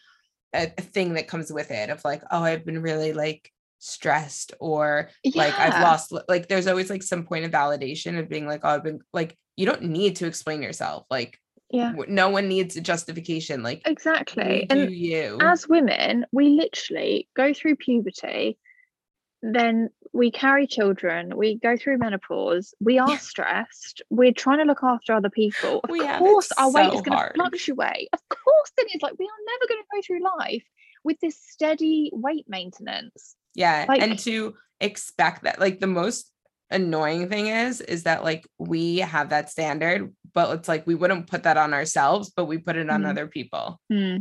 [SPEAKER 1] a, a thing that comes with it of like oh i've been really like stressed or like i've lost like there's always like some point of validation of being like oh i've been like you don't need to explain yourself like
[SPEAKER 3] yeah.
[SPEAKER 1] no one needs a justification like
[SPEAKER 3] exactly and
[SPEAKER 1] you.
[SPEAKER 3] as women we literally go through puberty then we carry children we go through menopause we are stressed we're trying to look after other people. Of course our weight is going to fluctuate. Of course it is like we are never going to go through life with this steady weight maintenance.
[SPEAKER 1] Yeah. and to expect that, like the most annoying thing is, is that like we have that standard, but it's like we wouldn't put that on ourselves, but we put it on
[SPEAKER 3] Mhm.
[SPEAKER 1] other people.
[SPEAKER 3] Hmm.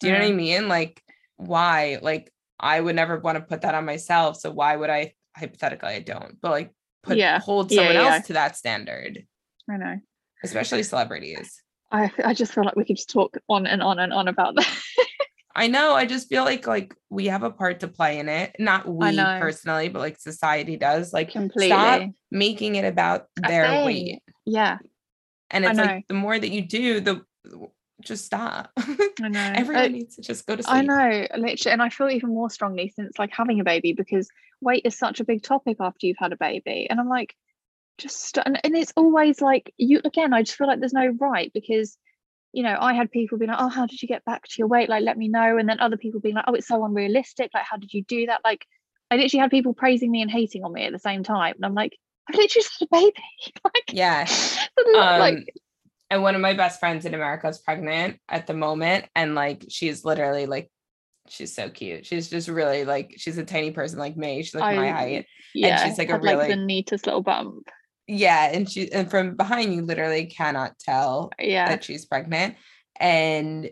[SPEAKER 1] Do you know what I mean? Like, why? Like, I would never want to put that on myself. So why would I hypothetically I don't, but like put
[SPEAKER 3] Yeah.
[SPEAKER 1] hold
[SPEAKER 3] Yeah,
[SPEAKER 1] someone
[SPEAKER 3] yeah.
[SPEAKER 1] else to that standard,
[SPEAKER 3] i know
[SPEAKER 1] especially celebrities.
[SPEAKER 3] I, I just feel like we could just talk on and on and on about that
[SPEAKER 1] I know. I just feel like like we have a part to play in it. Not we personally, but like society does. Like
[SPEAKER 3] completely
[SPEAKER 1] stop making it about their weight.
[SPEAKER 3] yeah
[SPEAKER 1] And it's like the more that you do, the just stop.
[SPEAKER 3] i know
[SPEAKER 1] Everyone needs to just go to sleep.
[SPEAKER 3] I know, literally, and I feel even more strongly since like having a baby because weight is such a big topic after you've had a baby, and I'm like, just st- and, and it's always like you again. I just feel like there's no right because, you know, I had people being like, oh, how did you get back to your weight? Like, let me know, and then other people being like, oh, it's so unrealistic. Like, how did you do that? Like, I literally had people praising me and hating on me at the same time, and I'm like, I've literally just had a baby. like,
[SPEAKER 1] Yeah.
[SPEAKER 3] like
[SPEAKER 1] Um, and one of my best friends in America is pregnant at the moment. And like she's literally like she's so cute. She's just really like she's a tiny person like me. She's like my height.
[SPEAKER 3] yeah,
[SPEAKER 1] she's, like, a
[SPEAKER 3] had, like the
[SPEAKER 1] really-
[SPEAKER 3] neatest little bump.
[SPEAKER 1] Yeah. And she and from behind you literally cannot tell
[SPEAKER 3] Yeah,
[SPEAKER 1] that she's pregnant. And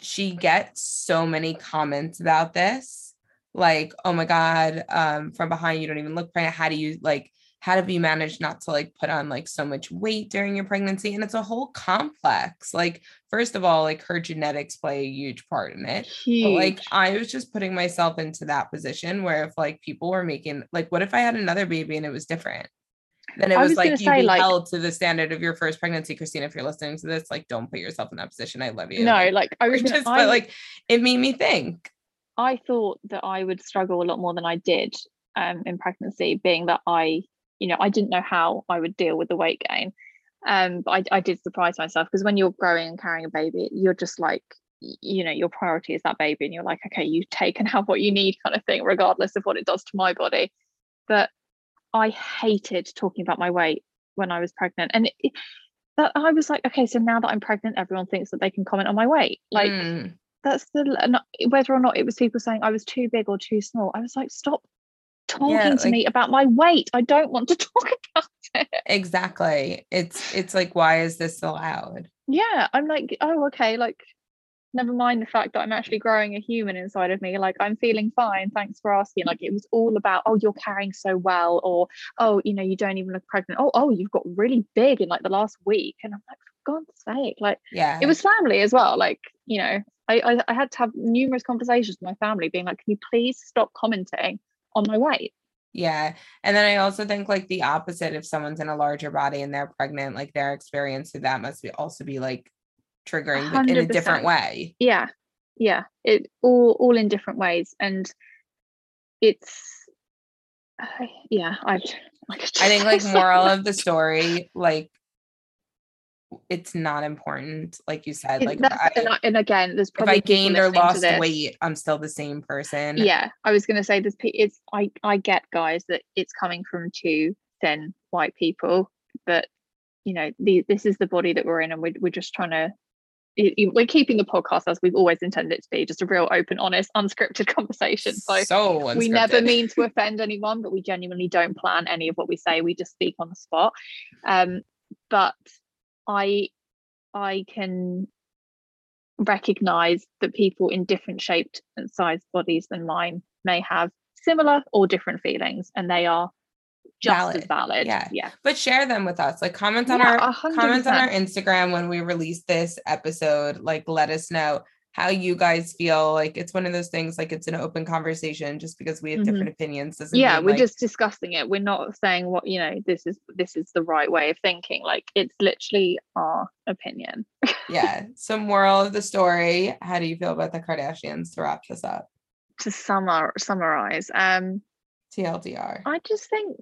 [SPEAKER 1] she gets so many comments about this. Like, oh my God, um, from behind you don't even look pregnant. How do you like how have you managed not to like put on like so much weight during your pregnancy? And it's a whole complex. Like, first of all, like her genetics play a huge part in it.
[SPEAKER 3] huge.
[SPEAKER 1] But like I was just putting myself into that position where if like people were making like what if I had another baby and it was different? Then it was,
[SPEAKER 3] was
[SPEAKER 1] like you
[SPEAKER 3] say,
[SPEAKER 1] be
[SPEAKER 3] like-
[SPEAKER 1] held to the standard of your first pregnancy. Christina, if you're listening to this, like don't put yourself in that position. I love you.
[SPEAKER 3] no,
[SPEAKER 1] Like,
[SPEAKER 3] I was
[SPEAKER 1] just, but like it made me think.
[SPEAKER 3] I thought that I would struggle a lot more than I did um, in pregnancy, being that I, you know, I didn't know how I would deal with the weight gain. Um, but I, I did surprise myself because when you're growing and carrying a baby, you're just like, you know, your priority is that baby, and you're like, okay, you take and have what you need, kind of thing, regardless of what it does to my body. But I hated talking about my weight when I was pregnant, and it, that I was like, okay, so now that I'm pregnant, everyone thinks that they can comment on my weight, like
[SPEAKER 1] Mm,
[SPEAKER 3] that's the whether or not it was people saying I was too big or too small. I was like, stop talking
[SPEAKER 1] Yeah,
[SPEAKER 3] to me about my weight. I don't want to talk about it.
[SPEAKER 1] exactly. It's it's like why is this allowed?
[SPEAKER 3] Yeah, I'm like, oh, okay, like never mind the fact that I'm actually growing a human inside of me. Like I'm feeling fine. Thanks for asking. Like it was all about, oh, you're carrying so well, or oh, you know, you don't even look pregnant. Oh, oh, you've got really big in like the last week. And I'm like, for God's sake, like
[SPEAKER 1] Yeah.
[SPEAKER 3] it was family as well. Like, you know, I, I I had to have numerous conversations with my family being like, can you please stop commenting on my weight?
[SPEAKER 1] Yeah. And then I also think like the opposite if someone's in a larger body and they're pregnant, like their experience of that must be also be like triggering but in a different way.
[SPEAKER 3] Yeah. Yeah. It all all in different ways. And it's uh, yeah, I I,
[SPEAKER 1] think like moral of the story, like it's not important. Like you said, like I,
[SPEAKER 3] and, I, and again, there's probably
[SPEAKER 1] if
[SPEAKER 3] I
[SPEAKER 1] gained or lost weight, I'm still the same person.
[SPEAKER 3] Yeah, I was gonna say this it's I I get guys that it's coming from two thin white people, but you know the, this is the body that we're in, and we're we're just trying to. We're keeping the podcast as we've always intended it to be, just a real open, honest, unscripted conversation. So
[SPEAKER 1] so
[SPEAKER 3] we never mean to offend anyone, but we genuinely don't plan any of what we say. We just speak on the spot. Um, but I I can recognize that people in different shaped and sized bodies than mine may have similar or different feelings, and they are just as
[SPEAKER 1] Valid.
[SPEAKER 3] valid.
[SPEAKER 1] Yeah.
[SPEAKER 3] yeah,
[SPEAKER 1] but share them with us. Like comment on
[SPEAKER 3] Yeah,
[SPEAKER 1] our
[SPEAKER 3] a hundred
[SPEAKER 1] comment on our. Instagram when we release this episode. Like let us know how you guys feel. Like it's one of those things like it's an open conversation just because we have
[SPEAKER 3] Mhm.
[SPEAKER 1] different opinions doesn't
[SPEAKER 3] yeah.
[SPEAKER 1] mean,
[SPEAKER 3] We're
[SPEAKER 1] like,
[SPEAKER 3] just discussing it. We're not saying what you know. This is this is the right way of thinking. Like it's literally our opinion.
[SPEAKER 1] yeah. So moral of the story, how do you feel about the Kardashians to wrap this up?
[SPEAKER 3] To summar summarize, um,
[SPEAKER 1] TLDR.
[SPEAKER 3] I just think,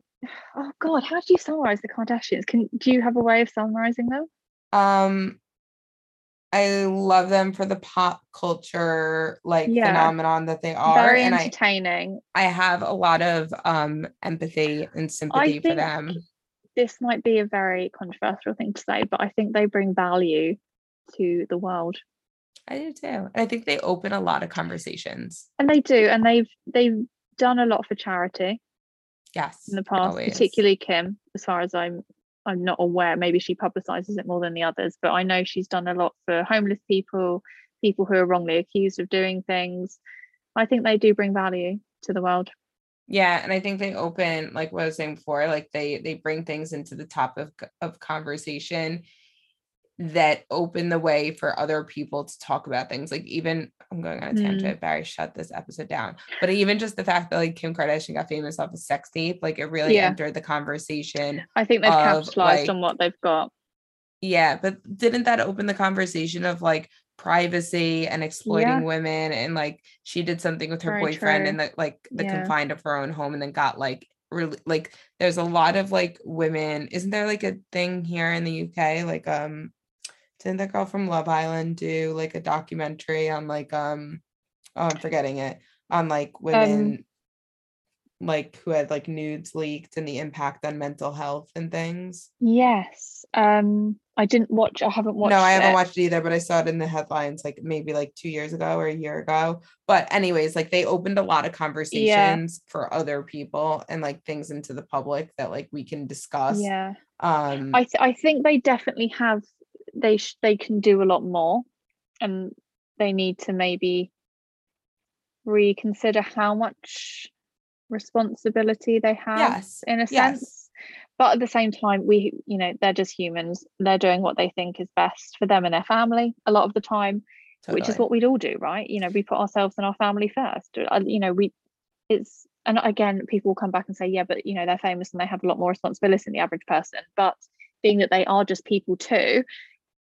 [SPEAKER 3] oh God, how do you summarize the Kardashians? Can do you have a way of summarizing them?
[SPEAKER 1] Um I love them for the pop culture like
[SPEAKER 3] Yeah.
[SPEAKER 1] phenomenon that they are.
[SPEAKER 3] Very
[SPEAKER 1] and I,
[SPEAKER 3] entertaining.
[SPEAKER 1] I have a lot of um empathy and sympathy for them.
[SPEAKER 3] This might be a very controversial thing to say, but I think they bring value to the world,
[SPEAKER 1] I do too. I think they open a lot of conversations.
[SPEAKER 3] and they do, and they've they've done a lot for charity
[SPEAKER 1] Yes.
[SPEAKER 3] in the past,
[SPEAKER 1] always.
[SPEAKER 3] particularly Kim. As far as I'm, I'm not aware. Maybe she publicizes it more than the others, but I know she's done a lot for homeless people, people who are wrongly accused of doing things. I think they do bring value to the world.
[SPEAKER 1] Yeah, and I think they open like what I was saying before, like they they bring things into the top of of conversation that open the way for other people to talk about things. Like even I'm going on a
[SPEAKER 3] Mm.
[SPEAKER 1] tangent, Barry, shut this episode down. But even just the fact that like Kim Kardashian got famous off a sex tape, like it really
[SPEAKER 3] Yeah.
[SPEAKER 1] entered the conversation.
[SPEAKER 3] I think they've
[SPEAKER 1] Of,
[SPEAKER 3] capitalized
[SPEAKER 1] like,
[SPEAKER 3] on what they've got.
[SPEAKER 1] Yeah, but didn't that open the conversation of like privacy and exploiting
[SPEAKER 3] Yeah.
[SPEAKER 1] women and like she did something with her
[SPEAKER 3] Very
[SPEAKER 1] boyfriend
[SPEAKER 3] true.
[SPEAKER 1] in the like the
[SPEAKER 3] Yeah.
[SPEAKER 1] confined of her own home and then got like really like there's a lot of like women isn't there like a thing here in the UK like um didn't that girl from Love Island do like a documentary on like um oh I'm forgetting it on like women like who had like nudes leaked and the impact on mental health and things
[SPEAKER 3] Yes. Um, I didn't watch. I haven't watched.
[SPEAKER 1] no, I haven't
[SPEAKER 3] it.
[SPEAKER 1] watched it either, but I saw it in the headlines like maybe like two years ago or a year ago. But anyways, like they opened a lot of conversations for other people and like things into the public that like we can discuss.
[SPEAKER 3] Yeah,
[SPEAKER 1] Um
[SPEAKER 3] I th- I think they definitely have. They sh- they can do a lot more, and they need to maybe reconsider how much responsibility they have
[SPEAKER 1] yes.
[SPEAKER 3] in a
[SPEAKER 1] yes.
[SPEAKER 3] sense. But at the same time, we you know they're just humans. They're doing what they think is best for them and their family a lot of the time. which is what we'd all do right you know we put ourselves and our family first Uh, you know we it's and again, people will come back and say, yeah, but you know, they're famous and they have a lot more responsibility than the average person. But being that they are just people too,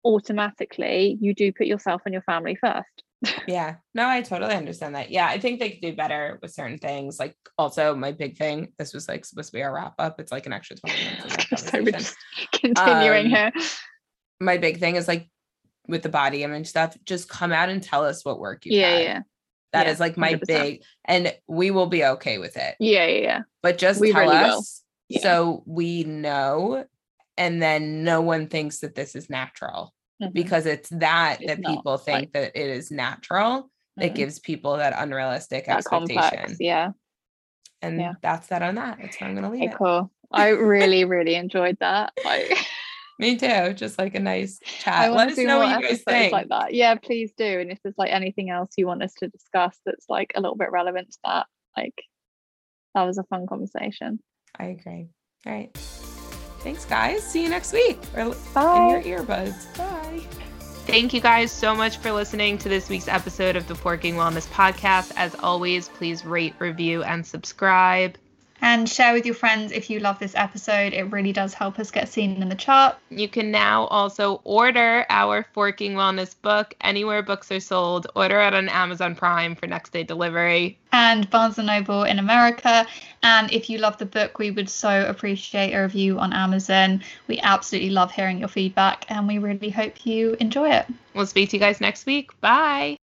[SPEAKER 3] automatically you do put yourself and your family first.
[SPEAKER 1] yeah. No i totally understand that. Yeah i think they could do better with certain things. Like also my big thing this was like supposed to be our wrap up. It's like an extra 20 minutes so we're just
[SPEAKER 3] continuing um, here.
[SPEAKER 1] my big thing is like with the body image stuff just come out and tell us what work you
[SPEAKER 3] yeah had. yeah.
[SPEAKER 1] That yeah, is like my 100%. big and we will be okay with it.
[SPEAKER 3] Yeah yeah yeah.
[SPEAKER 1] But just we tell really us so we know and then no one thinks that this is natural mm-hmm. because it's that it's that people not, think like, that it is natural mm-hmm. that gives people that unrealistic that expectation. Complex,
[SPEAKER 3] yeah.
[SPEAKER 1] And yeah. that's that on that. That's where I'm gonna leave okay,
[SPEAKER 3] it. Cool. I really, really enjoyed that. Like
[SPEAKER 1] me too. Just like a nice chat. Let us know what you guys think.
[SPEAKER 3] Like that. Yeah, please do. And if there's like anything else you want us to discuss that's like a little bit relevant to that, like that was a fun conversation.
[SPEAKER 1] I agree. All right. Thanks, guys. See you next week.
[SPEAKER 3] Or Bye.
[SPEAKER 1] in your earbuds. Bye. Thank you guys so much for listening to this week's episode of the Forking Wellness Podcast. As always, please rate, review, and subscribe.
[SPEAKER 2] And share with your friends if you love this episode. It really does help us get seen in the chart.
[SPEAKER 1] You can now also order our Forking Wellness book anywhere books are sold. Order it on Amazon Prime for next day delivery.
[SPEAKER 2] And Barnes & Noble in America. And if you love the book, we would so appreciate a review on Amazon. We absolutely love hearing your feedback and we really hope you enjoy it.
[SPEAKER 1] We'll speak to you guys next week. Bye.